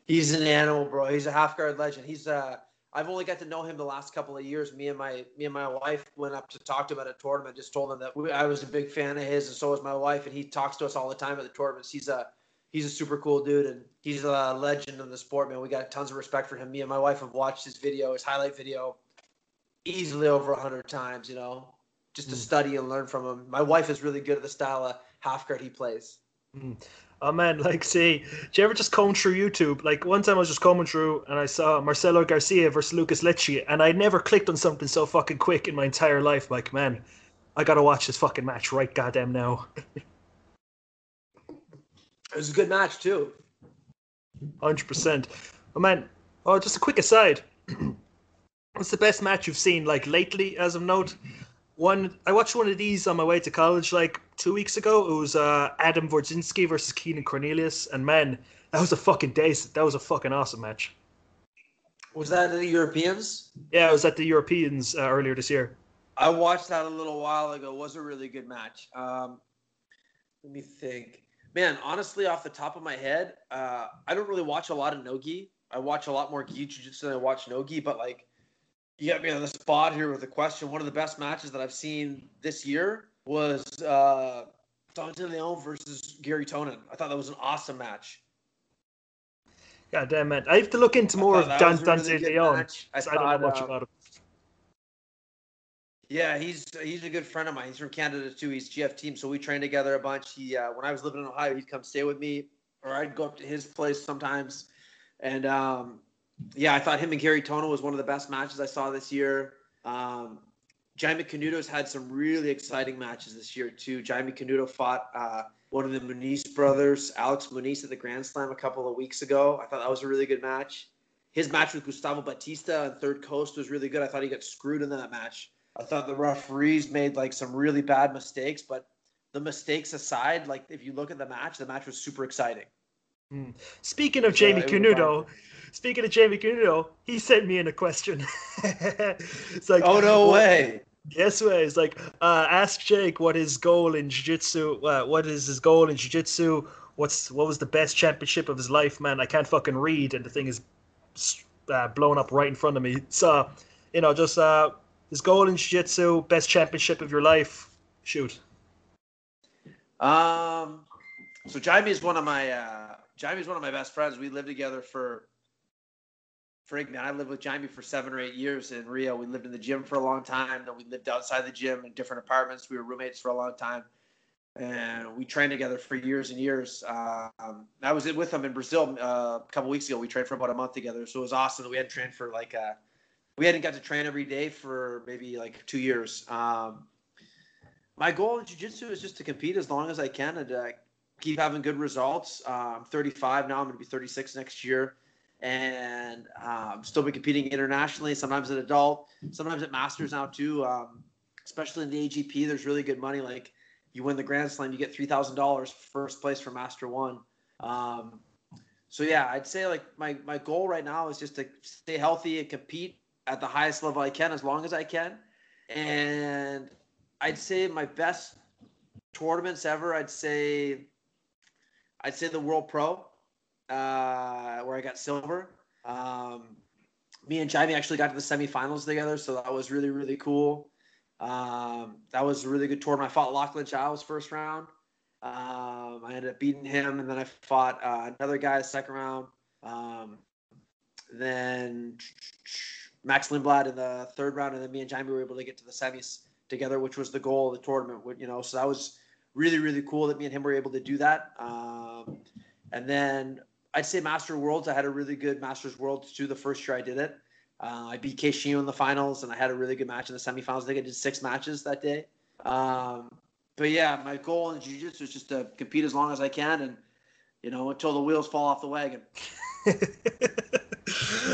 He's an animal, bro. He's a half guard legend. He's uh I've only got to know him the last couple of years. Me and my me and my wife went up to talk to him at a tournament. Just told him that we, I was a big fan of his, and so was my wife. And he talks to us all the time at the tournaments. He's a he's a super cool dude, and he's a legend in the sport, man. We got tons of respect for him. Me and my wife have watched his video, his highlight video, easily over a hundred times. You know, just to mm. study and learn from him. My wife is really good at the style of half guard he plays. Mm. Oh man, like see, do you ever just comb through YouTube? Like one time I was just combing through and I saw Marcelo Garcia versus Lucas Leite, and I never clicked on something so fucking quick in my entire life. Like, man, I gotta watch this fucking match right goddamn now. it was a good match too. Hundred percent. Oh man, oh just a quick aside. What's the best match you've seen like lately as of note? One I watched one of these on my way to college like two weeks ago. It was uh, Adam Wardzinski versus Keenan Cornelius, and man, that was a fucking day. That was a fucking awesome match. Was that at the Europeans? Yeah, it was at the Europeans uh, earlier this year. I watched that a little while ago. It was a really good match. Um, let me think. Man, honestly, off the top of my head, uh, I don't really watch a lot of nogi. I watch a lot more gi jiu-jitsu than I watch nogi, but like you got me on the spot here with a question. One of the best matches that I've seen this year was uh, Dante Leon versus Garry Tonon. I thought that was an awesome match. God damn it. I have to look into more of Dan, Dante really Leon. I, thought, I, don't know much uh, about him. Yeah, he's he's a good friend of mine. He's from Canada too. He's GF team, so we train together a bunch. He uh, when I was living in Ohio, he'd come stay with me, or I'd go up to his place sometimes. And um, yeah, I thought him and Garry Tonon was one of the best matches I saw this year. Um, Jaime Canuto's had some really exciting matches this year too. Jaime Canuto fought uh, one of the Muniz brothers, Alex Muniz, at the Grand Slam a couple of weeks ago. I thought that was a really good match. His match with Gustavo Batista on Third Coast was really good. I thought he got screwed in that match. I thought the referees made like some really bad mistakes, but the mistakes aside, like if you look at the match, the match was super exciting. Mm. Speaking of Jaime Canuto, speaking of Jaime Canuto, he sent me in a question. it's like, oh no way. Yes, way. It's like, uh, ask Jake what his goal in jiu-jitsu. Uh, what is his goal in jiu-jitsu? What's what was the best championship of his life, man? I can't fucking read, and the thing is uh, blown up right in front of me. So, you know, just uh, his goal in jiu-jitsu, best championship of your life. Shoot. Um. So Jaime is one of my uh, Jaime is one of my best friends. We lived together for frig, man, I lived with Jaime for seven or eight years in Rio. We lived in the gym for a long time. Then we lived outside the gym in different apartments. We were roommates for a long time. and we trained together for years and years. Um, I was with him in Brazil uh, a couple weeks ago. We trained for about a month together, so it was awesome. That we hadn't trained for like uh, we hadn't got to train every day for maybe like two years. Um, my goal in jiu-jitsu is just to compete as long as I can and uh, keep having good results. Uh, I'm 35 now. I'm going to be 36 next year, and um, still be competing internationally. Sometimes at adult, sometimes at masters now too. Um, especially in the AGP, there's really good money. Like you win the Grand Slam, you get three thousand dollars first place for Master One. Um, so yeah, I'd say like my my goal right now is just to stay healthy and compete at the highest level I can as long as I can. And I'd say my best tournaments ever, I'd say I'd say the World Pro, uh, where I got silver. Um, me and Jaime actually got to the semifinals together, so that was really, really cool. Um, that was a really good tournament. I fought Lachlan Giles first round. Um, I ended up beating him, and then I fought uh, another guy second round. Um, then Max Lindblad in the third round, and then me and Jaime were able to get to the semis together, which was the goal of the tournament. You know, so that was really really cool that me and him were able to do that. Um, and then I'd say Master Worlds. I had a really good Masters Worlds too. The first year I did it, uh, I beat Keishinho in the finals, and I had a really good match in the semifinals. I think I did six matches that day. Um, but yeah, my goal in jiu-jitsu is just to compete as long as I can, and you know, until the wheels fall off the wagon.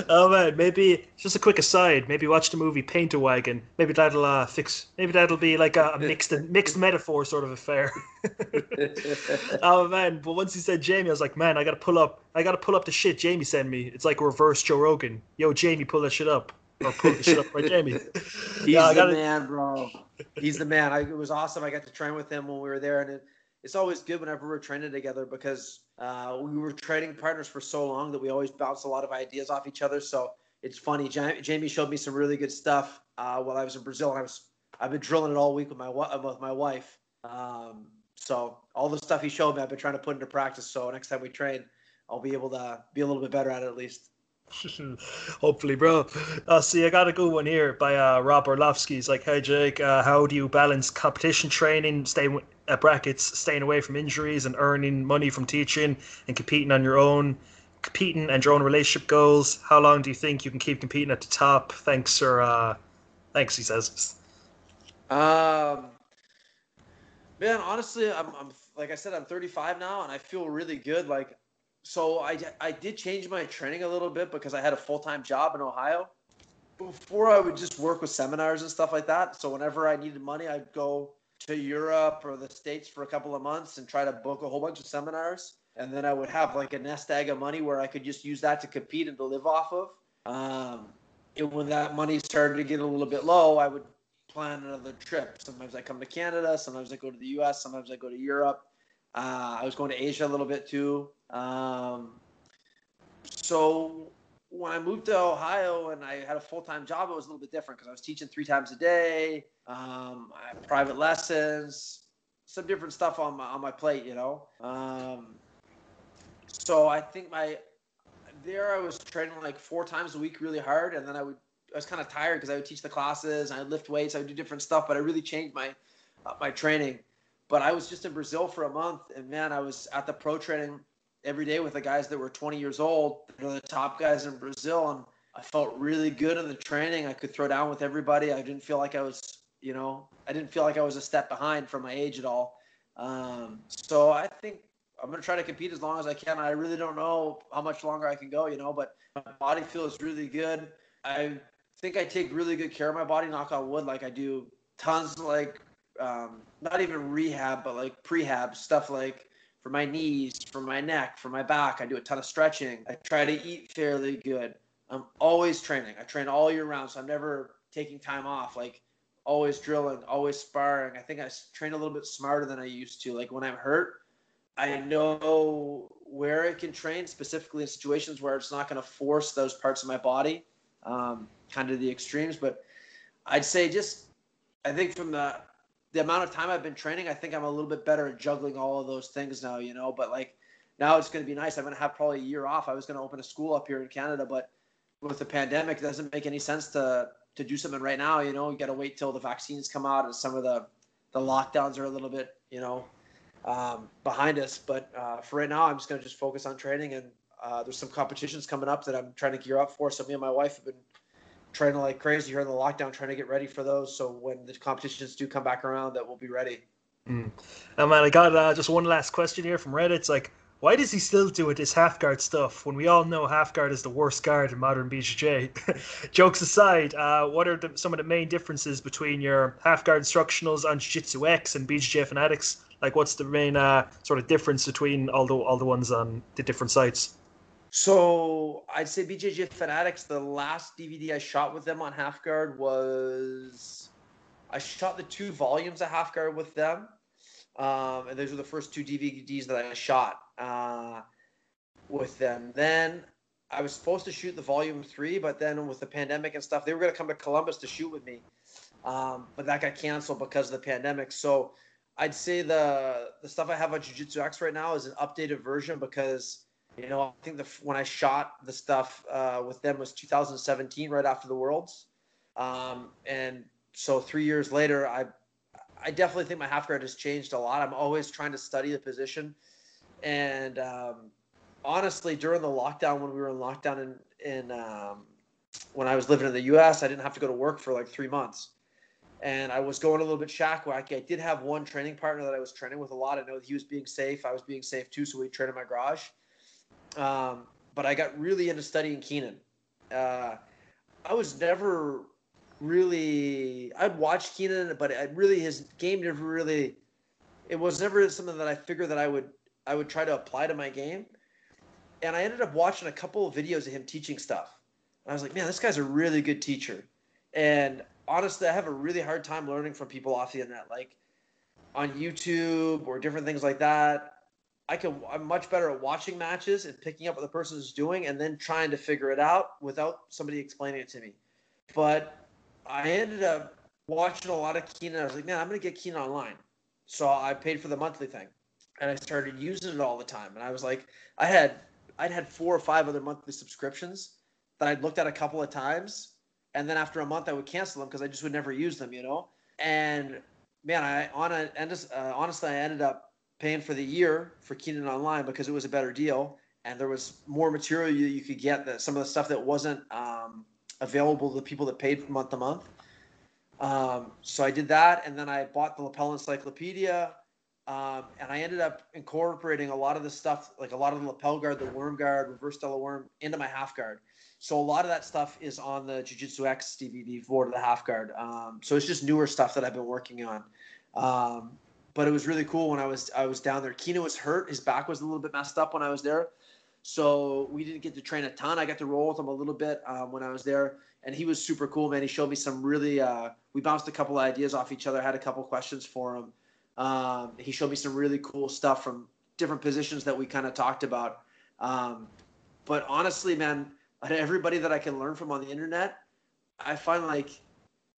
oh man, maybe just a quick aside. Maybe watch the movie Paint Your Wagon. Maybe that'll uh, fix. Maybe that'll be like a, a mixed mixed metaphor sort of affair. oh man, but once he said Jamie, I was like, man, I gotta pull up. I gotta pull up the shit Jamie sent me. It's like reverse Joe Rogan. Yo, Jamie, pull that shit up. Or pull the shit up right, Jamie. He's yeah, gotta... the man, bro. He's the man. I, it was awesome. I got to train with him when we were there, and it, it's always good whenever we're training together because uh, we were training partners for so long that we always bounce a lot of ideas off each other. So it's funny. Jaime showed me some really good stuff uh, while I was in Brazil, and I was I've been drilling it all week with my with my wife. Um, so all the stuff he showed me, I've been trying to put into practice. So next time we train, I'll be able to be a little bit better at it at least. Hopefully, bro. Uh, see, I got a good one here by uh, Rob Orlovsky. He's like, "Hey, Jake, uh, how do you balance competition training, staying at brackets, staying away from injuries, and earning money from teaching and competing on your own, competing and your own relationship goals? How long do you think you can keep competing at the top? Thanks, sir. uh, thanks." He says. Um, man, honestly, I'm, I'm like I said, I'm 35 now, and I feel really good. Like so I, I did change my training a little bit because I had a full time job in Ohio. Before I would just work with seminars and stuff like that. So whenever I needed money, I'd go to Europe or the States for a couple of months and try to book a whole bunch of seminars. And then I would have like a nest egg of money where I could just use that to compete and to live off of. Um, and when that money started to get a little bit low, I would plan another trip. Sometimes I come to Canada, sometimes I go to the US, sometimes I go to Europe. Uh, I was going to Asia a little bit too. Um, so when I moved to Ohio and I had a full time job, it was a little bit different because I was teaching three times a day, um, I had private lessons, some different stuff on my on my plate, you know. Um, so I think my there I was training like four times a week really hard, and then I would I was kind of tired because I would teach the classes, I would lift weights, I would do different stuff, but I really changed my uh, my training. But I was just in Brazil for a month, and man, I was at the pro training every day with the guys that were 20 years old. They're the top guys in Brazil, and I felt really good in the training. I could throw down with everybody. I didn't feel like I was, you know, I didn't feel like I was a step behind from my age at all. Um, so I think I'm gonna try to compete as long as I can. I really don't know how much longer I can go, you know, but my body feels really good. I think I take really good care of my body. Knock on wood, like I do tons, like um, not even rehab, but like prehab stuff, like for my knees, for my neck, for my back. I do a ton of stretching. I try to eat fairly good. I'm always training. I train all year round, so I'm never taking time off. Like always drilling, always sparring. I think I train a little bit smarter than I used to. Like when I'm hurt, I know where I can train specifically in situations where it's not going to force those parts of my body, um, kind of the extremes. But I'd say just, I think from the the amount of time I've been training, I think I'm a little bit better at juggling all of those things now, you know. But like now it's going to be nice. I'm going to have probably a year off. I was going to open a school up here in Canada, but with the pandemic, it doesn't make any sense to to do something right now. You know, you got to wait till the vaccines come out and some of the the lockdowns are a little bit, you know, um, behind us. But uh, for right now, I'm just going to just focus on training. And uh, there's some competitions coming up that I'm trying to gear up for. So me and my wife have been training like crazy here in the lockdown, trying to get ready for those. So when the competitions do come back around, that we'll be ready. Mm. And man, I got uh, just one last question here from Reddit. It's like, why does he still do it this half guard stuff when we all know half guard is the worst guard in modern BJJ? Jokes aside, uh, what are the, some of the main differences between your half guard instructionals on Jiu Jitsu X and BJJ Fanatics? Like, what's the main uh, sort of difference between all the all the ones on the different sites? So I'd say BJJ Fanatics. The last DVD I shot with them on half guard was I shot the two volumes of half guard with them. Um, and those were the first two DVDs that I shot uh, with them. Then I was supposed to shoot the volume three, but then with the pandemic and stuff, they were going to come to Columbus to shoot with me. Um, but that got canceled because of the pandemic. So I'd say the the stuff I have on Jiu Jitsu X right now is an updated version because you know I think the when I shot the stuff uh, with them was 2017, right after the Worlds, um, and so three years later, I I definitely think my half guard has changed a lot. I'm always trying to study the position, and um, honestly, during the lockdown, when we were in lockdown in in um, when I was living in the U.S., I didn't have to go to work for like three months, and I was going a little bit shack wacky. I did have one training partner that I was training with a lot. I know he was being safe. I was being safe too, so we trained in my garage. Um, but I got really into studying Keenan. Uh, I was never really I'd watch Keenan, but I really his game never really it was never something that I figured that I would I would try to apply to my game. And I ended up watching a couple of videos of him teaching stuff. And I was like, man, this guy's a really good teacher. And honestly, I have a really hard time learning from people off the internet, like on YouTube or different things like that. I can I'm much better at watching matches and picking up what the person is doing and then trying to figure it out without somebody explaining it to me. But I ended up watching a lot of Keenan. I was like, man, I'm gonna get Keenan online. So I paid for the monthly thing, and I started using it all the time. And I was like, I had I'd had four or five other monthly subscriptions that I'd looked at a couple of times, and then after a month I would cancel them because I just would never use them, you know. And man, I on a, uh, honestly I ended up paying for the year for Keenan Online because it was a better deal and there was more material you, you could get that some of the stuff that wasn't um, available to the people that paid month to month. Um, so I did that, and then I bought the lapel encyclopedia, um, and I ended up incorporating a lot of the stuff, like a lot of the lapel guard, the worm guard, reverse Stella worm, into my half guard. So a lot of that stuff is on the Jiu Jitsu X DVD for the half guard. Um, so it's just newer stuff that I've been working on. But it was really cool when I was I was down there. Kino was hurt; his back was a little bit messed up when I was there. So we didn't get to train a ton. I got to roll with him a little bit um, when I was there, and he was super cool, man. He showed me some really. Uh, we bounced a couple ideas off each other. Had a couple questions for him. Um, he showed me some really cool stuff from different positions that we kind of talked about. Um, but honestly, man, everybody that I can learn from on the internet, I find like,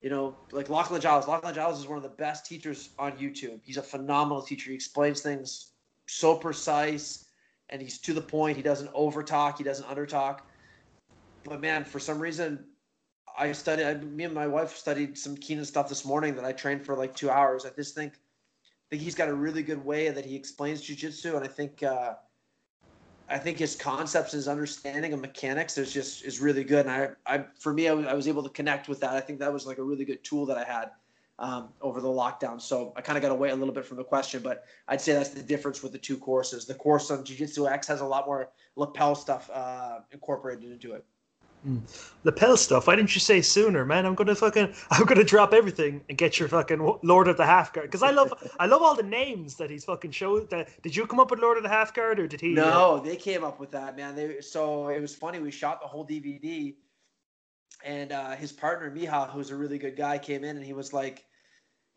you know, like Lachlan Giles. Lachlan Giles is one of the best teachers on YouTube. He's a phenomenal teacher. He explains things so precise and he's to the point. He doesn't over talk. He doesn't under talk. But man, for some reason, I studied. I, me and my wife studied some Keenan stuff this morning that I trained for like two hours. I just think, I think he's got a really good way that he explains jujitsu, and I think, uh, I think his concepts, his understanding of mechanics, is just is really good. And I, I for me, I was, able to connect with that. I think that was like a really good tool that I had um, over the lockdown. So I kind of got away a little bit from the question, but I'd say that's the difference with the two courses. The course on Jiu Jitsu X has a lot more lapel stuff uh, incorporated into it. Mm. Lapel stuff. Why didn't you say sooner, man? I'm gonna fucking, I'm gonna drop everything and get your fucking Lord of the Half Guard because I love, I love all the names that he's fucking showed. That did you come up with Lord of the Half Guard or did he? No, uh... they came up with that, man. They so it was funny. We shot the whole DVD, and uh, his partner Miha, who's a really good guy, came in and he was like,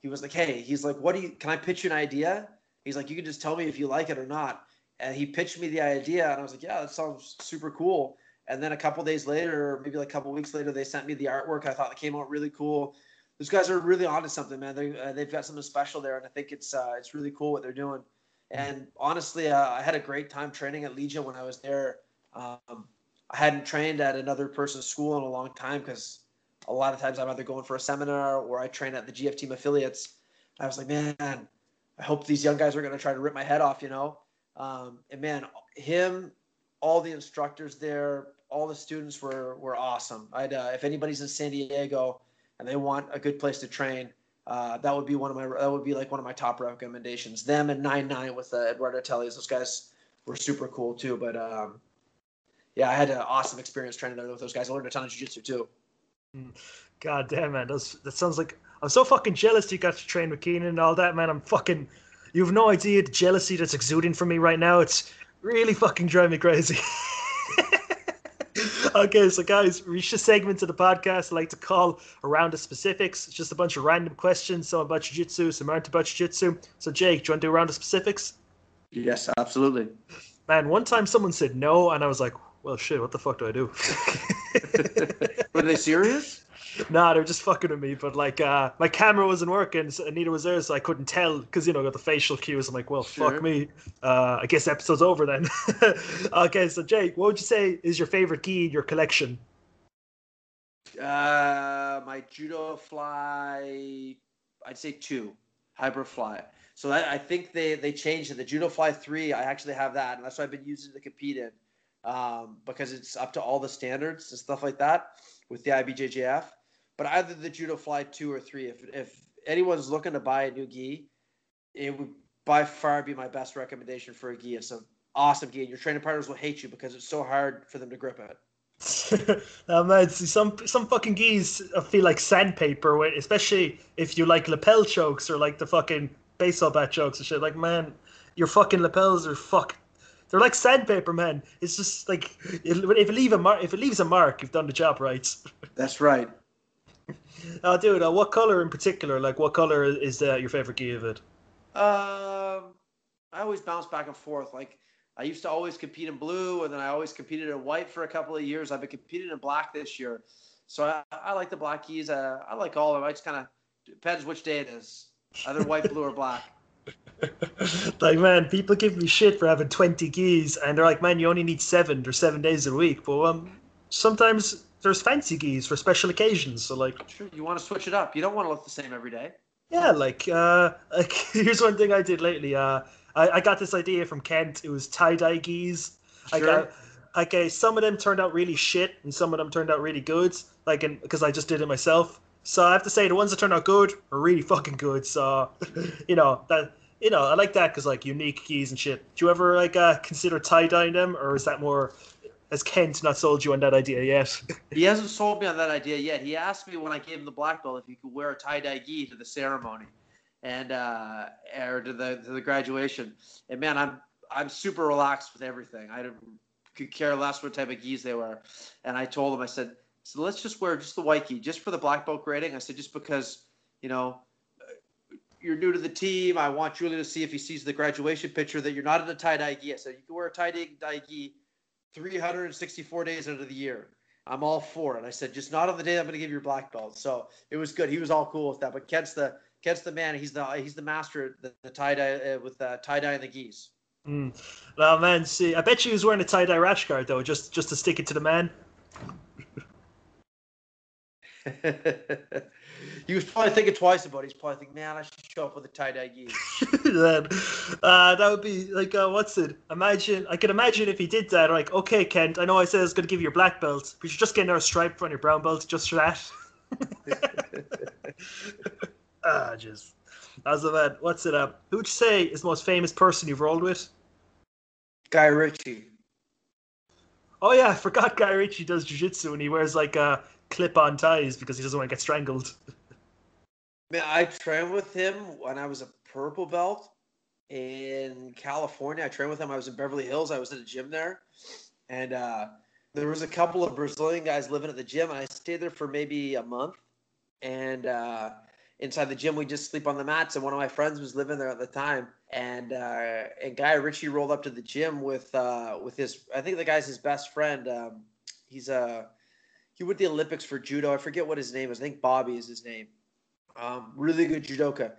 he was like, hey, he's like, what do you? Can I pitch you an idea? He's like, you can just tell me if you like it or not. And he pitched me the idea, and I was like, yeah, that sounds super cool. And then a couple days later, maybe like a couple weeks later, they sent me the artwork. I thought it came out really cool. Those guys are really onto something, man. They uh, they've got something special there, and I think it's uh, it's really cool what they're doing. And honestly, uh, I had a great time training at Legion when I was there. Um, I hadn't trained at another person's school in a long time because a lot of times I'm either going for a seminar or I train at the GF team affiliates. I was like, man, I hope these young guys are going to try to rip my head off, you know. Um, and man, him, all the instructors there, all the students were were awesome. I'd uh, if anybody's in San Diego and they want a good place to train, uh, that would be one of my that would be like one of my top recommendations. Them and Nine Nine with uh, Eduardo Telles. Those guys were super cool too. But um, yeah, I had an awesome experience training there with those guys. I learned a ton of jiu-jitsu too. Hmm. God damn man, That's, that sounds like I'm so fucking jealous you got to train with Keenan and all that, man. I'm fucking. You have no idea the jealousy that's exuding from me right now. It's really fucking driving me crazy. okay, so guys, reach the segment of the podcast I like to call around the specifics. It's just a bunch of random questions, some about jiu-jitsu, some aren't about jiu-jitsu. So Jake, do you want to do around the specifics? Yes, absolutely. Man, one time someone said no, and I was like, well, shit, what the fuck do I do? Were they serious? Nah, they're just fucking with me. But like, uh, my camera wasn't working, so Anita was there, so I couldn't tell because you know, I got the facial cues. I'm like, well, sure. fuck me. Uh, I guess episode's over then. okay, so Jake, what would you say is your favorite gi in your collection? Uh, my judo fly, I'd say two, Hyperfly. So I, I think they they changed it. The judo fly three, I actually have that, and that's what I've been using to compete in, um, because it's up to all the standards and stuff like that with the IBJJF but either the judo fly two or three. If if anyone's looking to buy a new gi, it would by far be my best recommendation for a gi. It's an awesome gi, and your training partners will hate you because it's so hard for them to grip it. oh man, see, some some fucking gis feel like sandpaper, especially if you like lapel chokes or like the fucking baseball bat chokes and shit. Like, man, your fucking lapels are fuck. They're like sandpaper, man. It's just like if it leave a mark, if it leaves a mark, you've done the job right. That's right. Oh, dude, uh, what color in particular? Like, what color is uh, your favorite gi of it? Um, I always bounce back and forth. Like, I used to always compete in blue, and then I always competed in white for a couple of years. I've been competing in black this year, so I, I like the black gis. Uh, I like all of them. I just kind of depends which day it is, either white, blue, or black. like man, people give me shit for having twenty gis, and they're like, man, you only need seven. There's seven days a week, but um, sometimes there's fancy gis for special occasions. So like, sure, you want to switch it up. You don't want to look the same every day. Yeah, like, uh, like here's one thing I did lately. Uh, I, I got this idea from Kent. It was tie dye gis. Sure. I got, okay, some of them turned out really shit, and some of them turned out really good. Like, because I just did it myself. So I have to say, the ones that turned out good are really fucking good. So, you know that you know I like that because like unique gis and shit. Do you ever like uh, consider tie dyeing them, or is that more has Kent not sold you on that idea yet? he hasn't sold me on that idea yet. He asked me when I gave him the black belt if he could wear a tie dye gi to the ceremony, and uh, or to the to the graduation. And man, I'm I'm super relaxed with everything. I could care less what type of gis they were. And I told him, I said, so let's just wear just the white gi, just for the black belt grading. I said, just because you know you're new to the team. I want Julian to see if he sees the graduation picture that you're not in a tie dye gi. I said you can wear a tie dye gi 364 days out of the year. I'm all for it. I said, just not on the day I'm going to give you your black belt. So it was good. He was all cool with that. But Kent's the Kent's the man. He's the he's the master the, the tie dye uh, with uh, tie dye and the gis. Mm. Well, man, see, I bet you he was wearing a tie dye rash guard though, just just to stick it to the man. he was probably thinking twice about it. He's probably thinking, man, I should show up with a tie dye gear. then, uh, that would be like, uh, what's it? Imagine, I can imagine if he did that. Like, okay, Kent, I know I said I was going to give you your black belt, but you're just getting our stripe on your brown belt just for that. ah, just. As a man, what's it up? Who would you say is the most famous person you've rolled with? Guy Ritchie. Oh yeah, I forgot Guy Ritchie does jiu-jitsu and he wears like uh, clip-on ties because he doesn't want to get strangled. Man, I trained with him when I was a purple belt in California. I trained with him. I was in Beverly Hills. I was at a gym there, and uh, there was a couple of Brazilian guys living at the gym, I stayed there for maybe a month. And uh, inside the gym, we just sleep on the mats. And one of my friends was living there at the time, and uh, and Guy Ritchie rolled up to the gym with uh, with his. I think the guy's his best friend. Um, he's a uh, he went to the Olympics for judo. I forget what his name is. I think Bobby is his name. Um, really good judoka.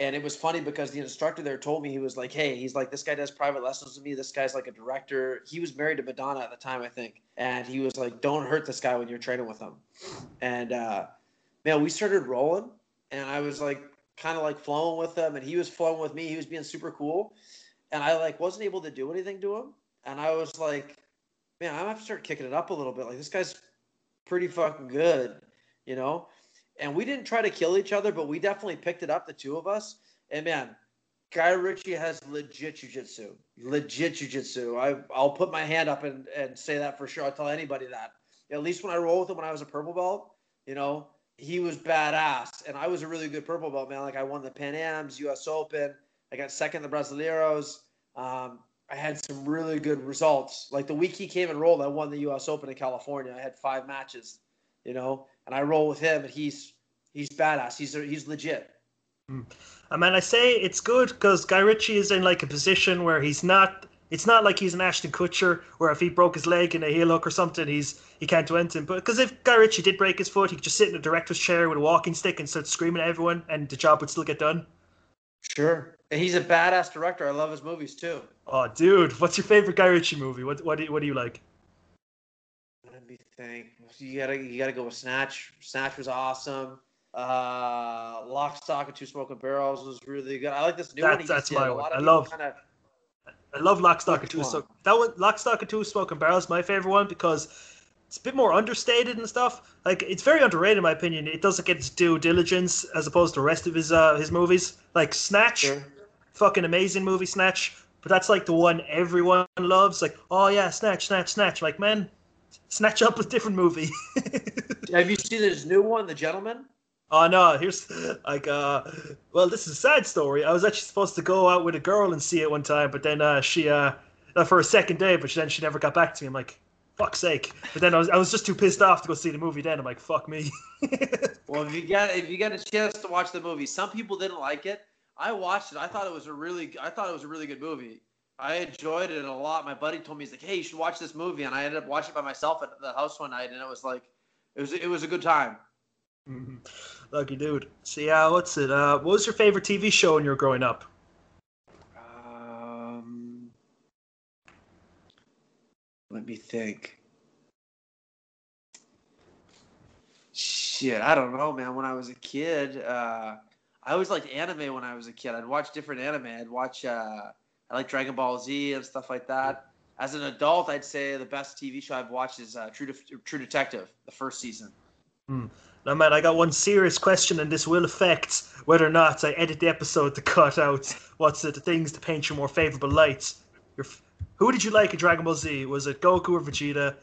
And it was funny because the instructor there told me he was like, "Hey, he's like this guy does private lessons with me. This guy's like a director. He was married to Madonna at the time, I think, and he was like, "Don't hurt this guy when you're training with him." And uh, man, we started rolling, and I was like, kind of like flowing with him, and he was flowing with me. He was being super cool, and I like wasn't able to do anything to him, and I was like, man, I'm gonna start kicking it up a little bit. Like this guy's pretty fucking good, you know. And we didn't try to kill each other, but we definitely picked it up, the two of us. And man, Guy Ritchie has legit jujitsu, legit jujitsu. I I'll put my hand up and, and say that for sure. I'll tell anybody that. At least when I roll with him when I was a purple belt, you know, he was badass, and I was a really good purple belt man. Like I won the Pan Am's, U.S. Open. I got second the Brasileiros. Um, I had some really good results. Like the week he came and rolled, I won the U.S. Open in California. I had five matches, you know, and I roll with him, and he's he's badass. He's he's legit. Mm. I mean, I say it's good because Guy Ritchie is in like a position where he's not. It's not like he's an Ashton Kutcher, where if he broke his leg in a heel hook or something, he's he can't do anything. But because if Guy Ritchie did break his foot, he could just sit in a director's chair with a walking stick and start screaming at everyone, and the job would still get done. Sure, and he's a badass director. I love his movies too. Oh, dude, what's your favorite Guy Ritchie movie? What what do you, what do you like? Let me think. You gotta you gotta go with Snatch. Snatch was awesome. Uh, Lock, Stock, and Two Smoking Barrels was really good. I like this new That's- one. that's my one. I love- Kinda, I love Lock, Stock, and Two So That one, Lock, Stock, and Two Smoking Barrels, my favorite one because it's a bit more understated and stuff. Like it's very underrated in my opinion. It doesn't get its due diligence as opposed to the rest of his uh, his movies. Like Snatch, Sure. fucking amazing movie, Snatch. But that's like the one everyone loves. Like, oh yeah, Snatch, Snatch, Snatch. Like, man, Snatch Up a different movie. Have you seen this new one, The Gentlemen? Oh no, here's like uh well this is a sad story. I was actually supposed to go out with a girl and see it one time, but then uh she uh uh, for a second day, but then she never got back to me. I'm like, fuck's sake. But then I was I was just too pissed off to go see the movie then. I'm like, fuck me. Well, if you got if you got a chance to watch the movie, some people didn't like it. I watched it. I thought it was a really I thought it was a really good movie. I enjoyed it a lot. My buddy told me he's like, "Hey, you should watch this movie," and I ended up watching it by myself at the house one night, and it was like, it was it was a good time. Mhm. Lucky dude. So yeah, what's it? Uh what was your favorite TV show when you were growing up? Um, let me think. Shit, I don't know, man. When I was a kid, uh, I always liked anime. When I was a kid, I'd watch different anime. I'd watch. Uh, I like Dragon Ball Z and stuff like that. As an adult, I'd say the best TV show I've watched is uh, True De- True Detective, the first season. Now man, I got one serious question and this will affect whether or not I edit the episode to cut out what's it, the things to paint you more favourable lights. Your, f- who did you like in Dragon Ball Z? Was it Goku or Vegeta?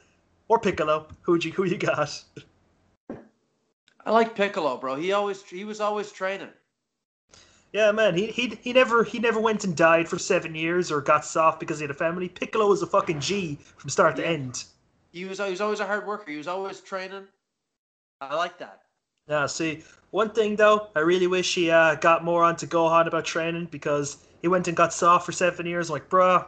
Or Piccolo? Who'd you who you got? I like Piccolo, bro. He always he was always training. Yeah, man, he he he never he never went and died for seven years or got soft because he had a family. Piccolo was a fucking G from start to end. He was he was always a hard worker. He was always training. I like that. Yeah, see, one thing though, I really wish he uh, got more onto Gohan about training because he went and got soft for seven years. Like, bruh,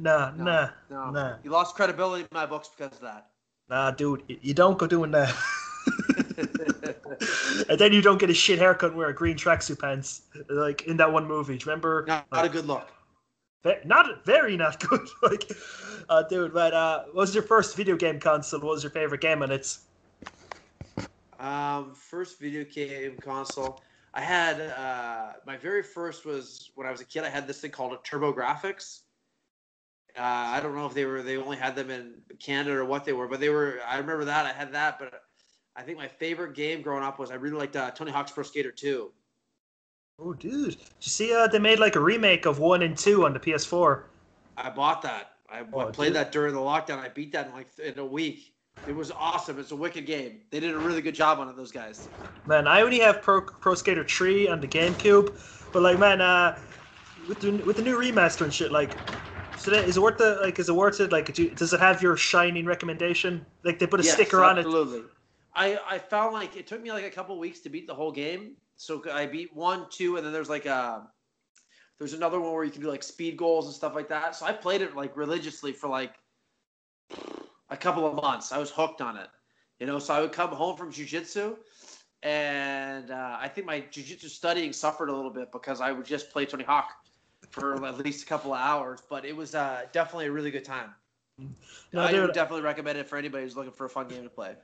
nah, No, nah, No, nah, he lost credibility in my books because of that. nah, dude, you don't go doing that. and then you don't get a shit haircut and wear a green tracksuit pants, like in that one movie. Do you remember? not, not a good look. Ve- Not very not good. like, uh, dude, but uh, what was your first video game console? What was your favorite game on it? Um, first video game console. I had uh, my very first was when I was a kid. I had this thing called a TurboGrafx. Uh, I don't know if they were they only had them in Canada or what they were, but they were. I remember that I had that, but I think my favorite game growing up was I really liked uh, Tony Hawk's Pro Skater 2. Oh, dude, did you see? Uh, they made like a remake of one and two on the PS4. I bought that. I, I Oh, played dude. that during the lockdown. I beat that in like in a week. It was awesome. It's a wicked game. They did a really good job on it. Those guys. Man, I only have Pro, Pro Skater 3 on the GameCube, but like, man, uh, with the with the new remaster and shit, like, so that, is it worth the like? Is it worth it? Like, do does it have your shining recommendation? Like, they put a Yes, sticker on it. Absolutely. I I found like it took me like a couple weeks to beat the whole game. So I beat one, two, and then there's like a there's another one where you can do like speed goals and stuff like that. So I played it like religiously for like a couple of months. I was hooked on it. You know, so I would come home from jujitsu, and uh, I think my jujitsu studying suffered a little bit because I would just play Tony Hawk for at least a couple of hours. But it was uh, definitely a really good time. No, I would definitely recommend it for anybody who's looking for a fun game to play.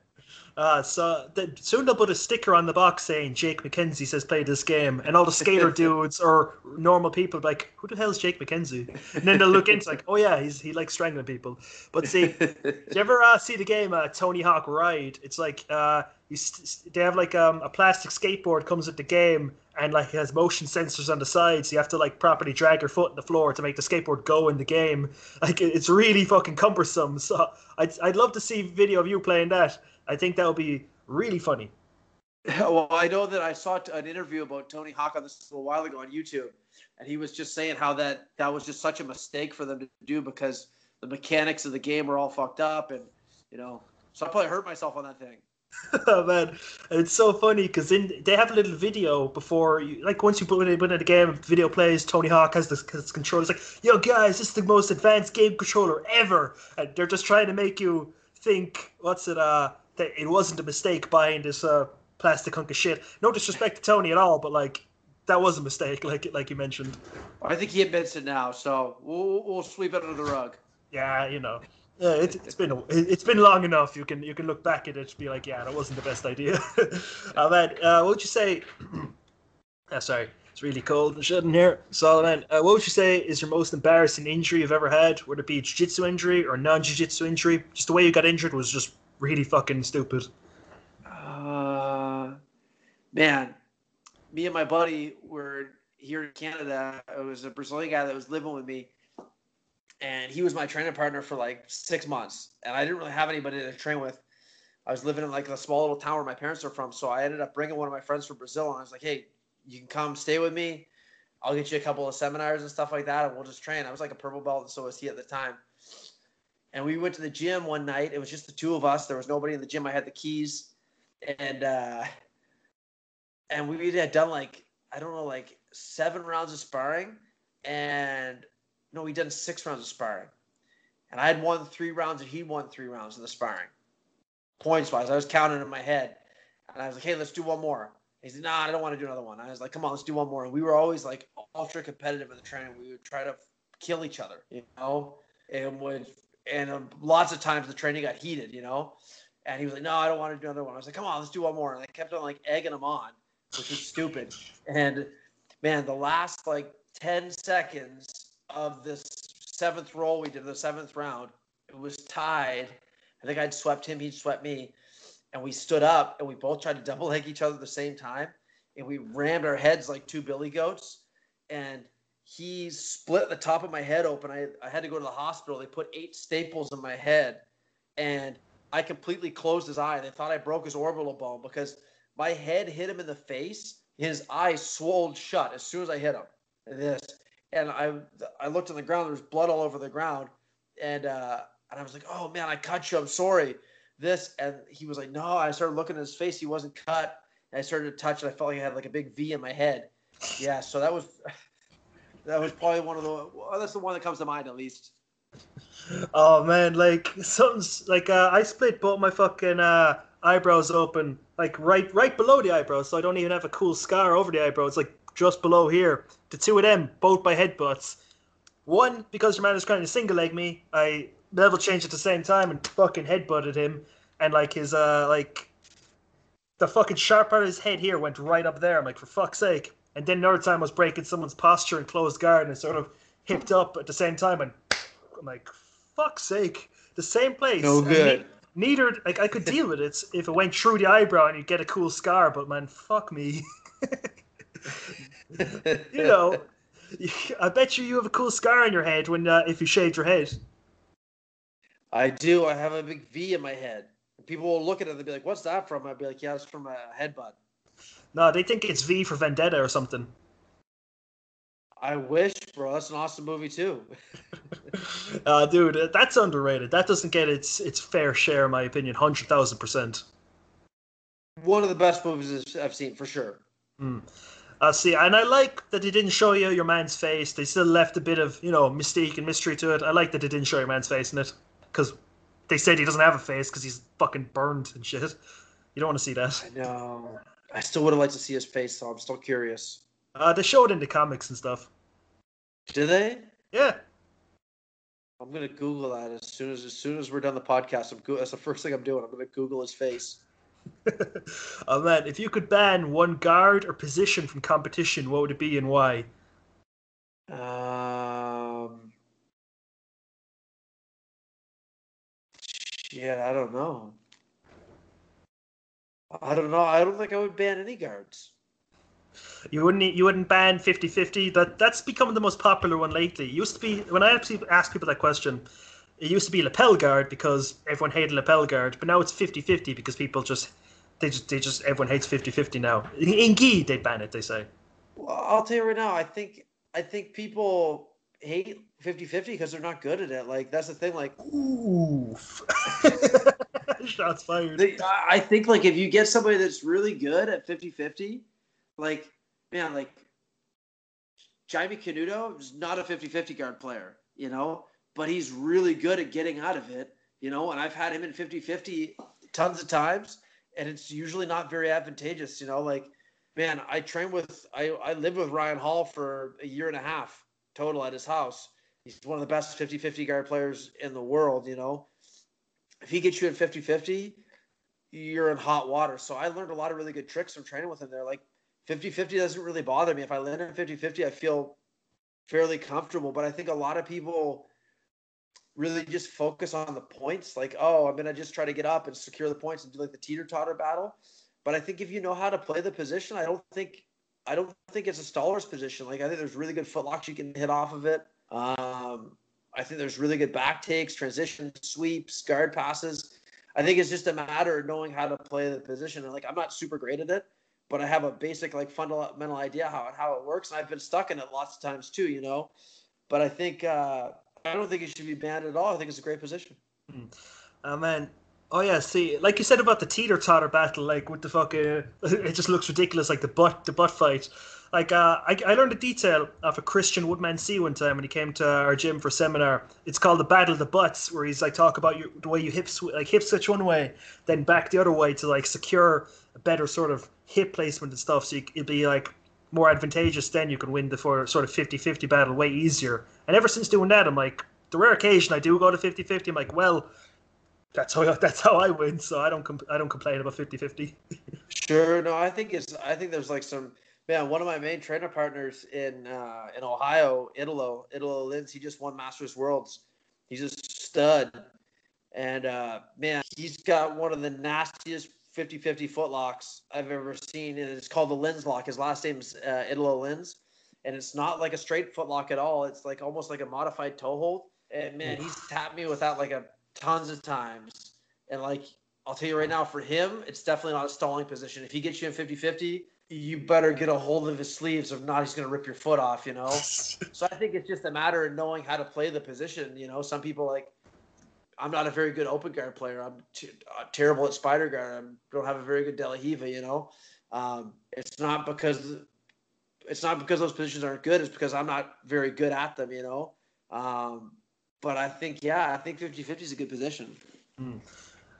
Uh, so the, soon they'll put a sticker on the box saying Jake McKenzie says play this game, and all the skater dudes or normal people be like, who the hell is Jake McKenzie? And then they'll look into like, oh yeah, he's he likes strangling people. But see, do you ever uh, see the game uh, Tony Hawk Ride? It's like uh, you st- they have like um, a plastic skateboard comes with the game, and like it has motion sensors on the sides. You have to like properly drag your foot on the floor to make the skateboard go in the game. Like it's really fucking cumbersome. So I'd I'd love to see video of you playing that. I think that would be really funny. well, I know that I saw an interview about Tony Hawk on this a little while ago on YouTube, and he was just saying how that that was just such a mistake for them to do because the mechanics of the game were all fucked up, and you know, so I probably hurt myself on that thing. oh man, it's so funny because they have a little video before you, like once you put it in the game, video plays. Tony Hawk has this, this controller. It's like, yo guys, this is the most advanced game controller ever, and they're just trying to make you think, what's it? Uh, that it wasn't a mistake buying this uh plastic hunk of shit. No disrespect to Tony at all, but like that was a mistake, like like you mentioned. I think he admits it now, so we'll, we'll sweep it under the rug. Yeah, you know. Yeah, it, it's been it's been long enough. You can you can look back at it and be like, yeah, that wasn't the best idea. uh, uh, what would you say? uh, sorry, it's really cold and shit in here. So, man, uh, what would you say is your most embarrassing injury you've ever had? Would it be a jiu-jitsu injury or non-jiu-jitsu injury? Just the way you got injured was just really fucking stupid. Uh, man, me and my buddy were here in Canada. It was a Brazilian guy that was living with me, and he was my training partner for like six months. And I didn't really have anybody to train with. I was living in like a small little town where my parents are from, so I ended up bringing one of my friends from Brazil, and I was like, "Hey, you can come stay with me. I'll get you a couple of seminars and stuff like that, and we'll just train." I was like a purple belt, and so was he at the time. And we went to the gym one night. It was just the two of us. There was nobody in the gym. I had the keys and uh and we had done like I don't know like seven rounds of sparring and no we done six rounds of sparring. And I had won three rounds and he won three rounds of the sparring. Points wise I was counting in my head. And I was like hey let's do one more. He said nah I don't want to do another one. I was like come on let's do one more. And we were always like ultra competitive in the training. We would try to kill each other you know? And would and um, lots of times the training got heated you know? And he was like, "No, I don't want to do another one." I was like, "Come on, let's do one more." And I kept on like egging him on, which was stupid. And man, the last like ten seconds of this seventh roll we did, in the seventh round, it was tied. I think I'd swept him, he'd swept me, and we stood up and we both tried to double leg each other at the same time, and we rammed our heads like two billy goats, and he split the top of my head open. I, I had to go to the hospital. They put eight staples in my head, and I completely closed his eye. They thought I broke his orbital bone because my head hit him in the face. His eyes swelled shut as soon as I hit him. This, and I I looked on the ground. There was blood all over the ground, and uh, and I was like, "Oh man, I cut you. I'm sorry." This, and he was like, "No." I started looking at his face. He wasn't cut. And I started to touch, and I felt like I had like a big V in my head. Yeah, so that was that was probably one of the. Well, that's the one that comes to mind at least. Oh man, like something's like uh, I split both my fucking uh, eyebrows open, like right right below the eyebrows, so I don't even have a cool scar over the eyebrow. It's like just below here. The two of them, both by headbutts. One because your man is trying to single leg me, I level changed at the same time and fucking headbutted him, and like his uh like the fucking sharp part of his head here went right up there. I'm like, for fuck's sake. And then another time I was breaking someone's posture and closed guard and sort of hipped up at the same time and I'm like, fuck's sake. The same place. No good. ne- neither like I could deal with it if it went through the eyebrow and you'd get a cool scar, but man, fuck me. you know, I bet you you have a cool scar on your head when uh, if you shaved your head. I do. I have a big V in my head. People will look at it and be like, "What's that from?" I'd be like, "Yeah, it's from a headbutt." No, they think it's V for Vendetta or something. I wish, bro. That's an awesome movie too. uh, dude, uh, that's underrated. That doesn't get its its fair share, in my opinion. Hundred thousand percent. One of the best movies I've seen for sure. Uh, see, and I like that they didn't show you your man's face. They still left a bit of you know mystique and mystery to it. I like that they didn't show your man's face in it because they said he doesn't have a face because he's fucking burned and shit. You don't want to see that. I know. I still would have liked to see his face, so I'm still curious. Uh, they show it in the comics and stuff. Did they? Yeah, I'm gonna Google that as soon as as soon as we're done the podcast. I'm go- that's the first thing I'm doing. I'm gonna Google his face. oh man, if you could ban one guard or position from competition, what would it be and why? Um, yeah, I don't know. I don't know. I don't think I would ban any guards. You wouldn't you wouldn't ban 50-50? That that's becoming the most popular one lately. It used to be when I actually asked people that question, it used to be lapel guard because everyone hated lapel guard, but now it's 50-50 because people just they just they just everyone hates 50-50 now. In, gi they ban it, they say. Well, I'll tell you right now. I think I think people hate 50-50 because they're not good at it. Like that's the thing. Like Ooh. Shots fired. They, I think like if you get somebody that's really good at 50-50, like man, like Jaime Canuto is not a 50-50 guard player, you know, but he's really good at getting out of it, you know, and I've had him in 50-50 tons of times and it's usually not very advantageous, you know, like man, I trained with I, I lived with Ryan Hall for a year and a half total at his house. He's one of the best 50-50 guard players in the world, you know if he gets you in 50 50, you're in hot water. So I learned a lot of really good tricks from training with him there. Like 50 50 doesn't really bother me. If I land in 50 50, I feel fairly comfortable. But I think a lot of people really just focus on the points. Like, oh, I'm going to just try to get up and secure the points and do like the teeter totter battle. But I think if you know how to play the position, I don't think. I don't think it's a staller's position. Like I think there's really good footlocks you can hit off of it. Um, I think there's really good back takes, transition sweeps, guard passes. I think it's just a matter of knowing how to play the position. And like I'm not super great at it, but I have a basic like fundamental idea how it how it works, and I've been stuck in it lots of times too, you know. But I think uh, I don't think it should be banned at all. I think it's a great position. Mm. Oh man. Oh yeah, see, like you said about the teeter totter battle, like with the fucking, it just looks ridiculous, like the butt, the butt fight. Like uh, I, I learned a detail of a Kristian Woodmansee one time when he came to our gym for seminar. It's called the Battle of the Butts, where he's like talk about you, the way you hip like hip switch one way, then back the other way to like secure a better sort of hip placement and stuff. So you, it'd be like more advantageous. Then you can win the for sort of 50-50 battle way easier. And ever since doing that, I'm like, the rare occasion I do go to 50-50, I'm like, well, that's how that's how I win. So I don't I don't complain about 50-50. sure, no, I think it's I think there's like some man, one of my main trainer partners in uh, in Ohio, Italo, Italo Lins, he just won Masters Worlds. He's a stud. And uh, man, he's got one of the nastiest 50-50 footlocks I've ever seen. And it's called the Lins lock. His last name's uh, Italo Lins. And it's not like a straight footlock at all. It's like almost like a modified toe hold. And man, he's tapped me with that like a tons of times. And like I'll tell you right now, for him, it's definitely not a stalling position. If he gets you in 50-50, you better get a hold of his sleeves. If not, he's going to rip your foot off, you know? so I think it's just a matter of knowing how to play the position. You know, some people like, I'm not a very good open guard player. I'm t- uh, terrible at spider guard. I don't have a very good De La Riva, you know? Um, it's not because it's not because those positions aren't good. It's because I'm not very good at them, you know? Um, but I think, yeah, I think 50-50 is a good position. Mm.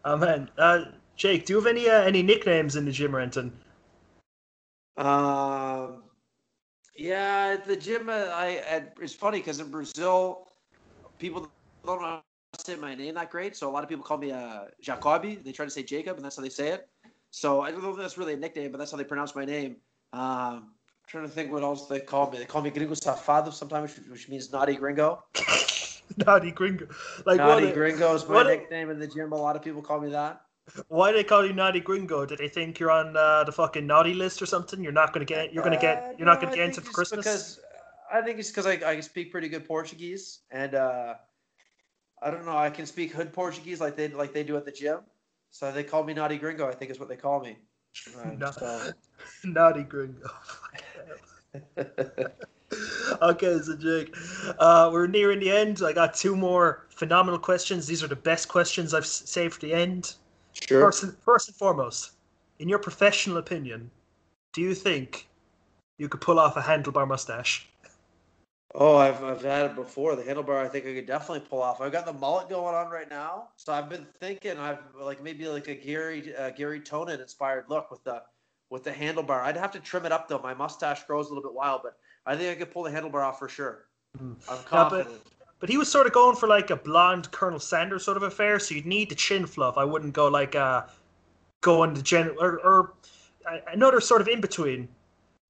Oh, man. Uh, Jake, do you have any uh, any nicknames in the gym, Renton? Um, yeah, at the gym, uh, I, I it's funny because in Brazil, people don't say my name that great, so a lot of people call me uh, Jacoby. They try to say Jacob, and that's how they say it. So I don't know if that's really a nickname, but that's how they pronounce my name. Um, trying to think what else they call me. They call me Gringo Safado sometimes, which, means naughty gringo. naughty gringo. Like naughty what, gringo is my nickname in the gym. A lot of people call me that. Why do they call you naughty gringo? Did they think you're on uh, the fucking naughty list or something? You're not gonna get. You're gonna get. You're not gonna get into for Christmas. Because I think it's because I, I speak pretty good Portuguese, and uh, I don't know. I can speak hood Portuguese like they like they do at the gym. So they call me naughty gringo. I think is what they call me. Right, no, so. naughty gringo. okay, so Jake, uh, we're nearing the end. I got two more phenomenal questions. These are the best questions I've saved for the end. Sure. First and, first and foremost, in your professional opinion, do you think you could pull off a handlebar mustache? Oh, I've, I've had it before. The handlebar, I think I could definitely pull off. I've got the mullet going on right now, so I've been thinking I've like maybe like a Garry uh, Garry Tonon inspired look with the with the handlebar. I'd have to trim it up though. My mustache grows a little bit wild, but I think I could pull the handlebar off for sure. Mm. I'm confident. Yeah, but, but he was sort of going for like a blonde Colonel Sanders sort of affair. So you'd need the chin fluff. I wouldn't go like uh, going the gen or, or another sort of in between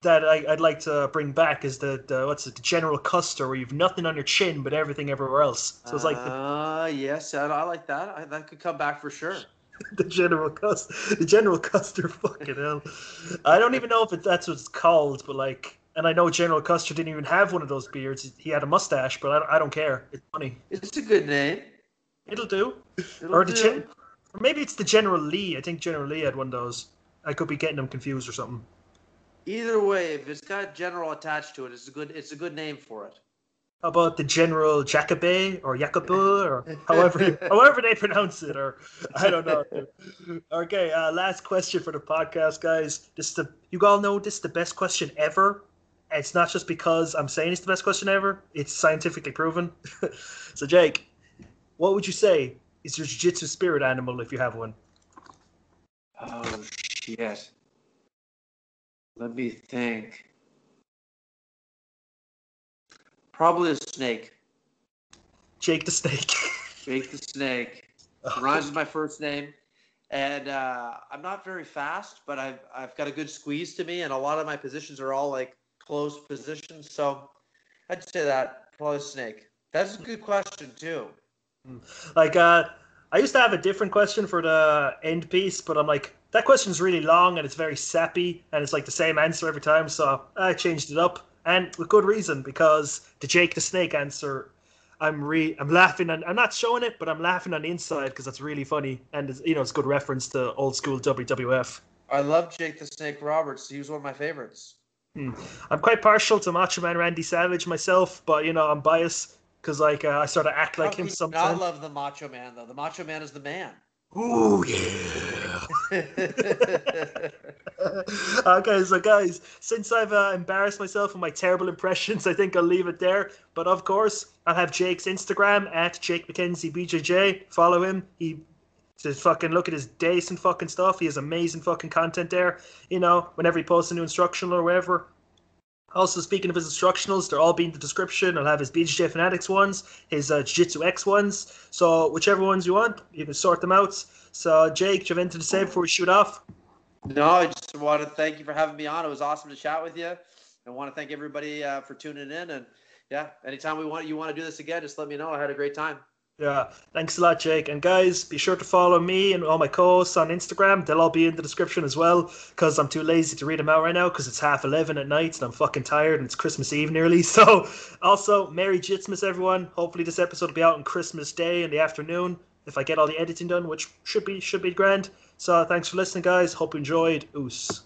that I, would like to bring back is the, the what's it the general custer where you've nothing on your chin but everything everywhere else. So it's like the, uh yes, I, I like that. I, that could come back for sure. the general custer, the general custer, fucking hell. I don't even know if it, that's what it's called, but like, and I know General Custer didn't even have one of those beards. He had a mustache, but I, I don't care. It's funny. It's a good name. It'll do. It'll or the do. Gen- or maybe it's the General Lee. I think General Lee had one of those. I could be getting them confused or something. Either way, if it's got general attached to it, it's a good it's a good name for it. How about the General Jacobe or Jacobu or however however they pronounce it or I don't know. okay, uh, last question for the podcast, guys. This the you all know this is the best question ever. It's not just because I'm saying it's the best question ever. It's scientifically proven. so Jake, what would you say is your jiu-jitsu spirit animal if you have one? Oh shit. Let me think. Probably a snake. Jake the snake. Jake the snake. Rhymes with my first name. And uh, I'm not very fast, but I've I've got a good squeeze to me, and a lot of my positions are all like close positions. So I'd say that probably snake. That's a good question too. Hmm. Like uh, I used to have a different question for the end piece, but I'm like, that question's really long and it's very sappy and it's like the same answer every time. So I changed it up and with good reason because the Jake the Snake answer, I'm re I'm laughing and I'm not showing it, but I'm laughing on the inside because that's really funny and it's, you know it's a good reference to old school WWF. I love Jake the Snake Roberts. He was one of my favorites. Hmm. I'm quite partial to Macho Man Randy Savage myself, but you know I'm biased because like uh, I sort of act like him sometimes. I love the Macho Man though. The Macho Man is the man. Ooh yeah. Okay, so guys, since I've uh, embarrassed myself with my terrible impressions, I think I'll leave it there. But of course, I'll have Jake's Instagram at Jake McKenzie BJJ. Follow him. He to fucking look at his decent fucking stuff. He has amazing fucking content there. You know, whenever he posts a new instructional or whatever, also, speaking of his instructionals, they're all be in the description. I'll have his BJJ Fanatics ones, his uh, Jiu Jitsu X ones. So, whichever ones you want, you can sort them out. So, Jake, do you have anything to say before we shoot off? No, I just want to thank you for having me on. It was awesome to chat with you. I want to thank everybody uh, for tuning in. And yeah, anytime we want you want to do this again, just let me know. I had a great time. Yeah, thanks a lot, Jake. And guys, be sure to follow me and all my co-hosts on Instagram. They'll all be in the description as well, because I'm too lazy to read them out right now, because it's half eleven at night and I'm fucking tired and it's Christmas Eve nearly. So, also, Merry Jitsmas, everyone. Hopefully, this episode will be out on Christmas Day in the afternoon if I get all the editing done, which should be should be grand. So, thanks for listening, guys. Hope you enjoyed. Oos.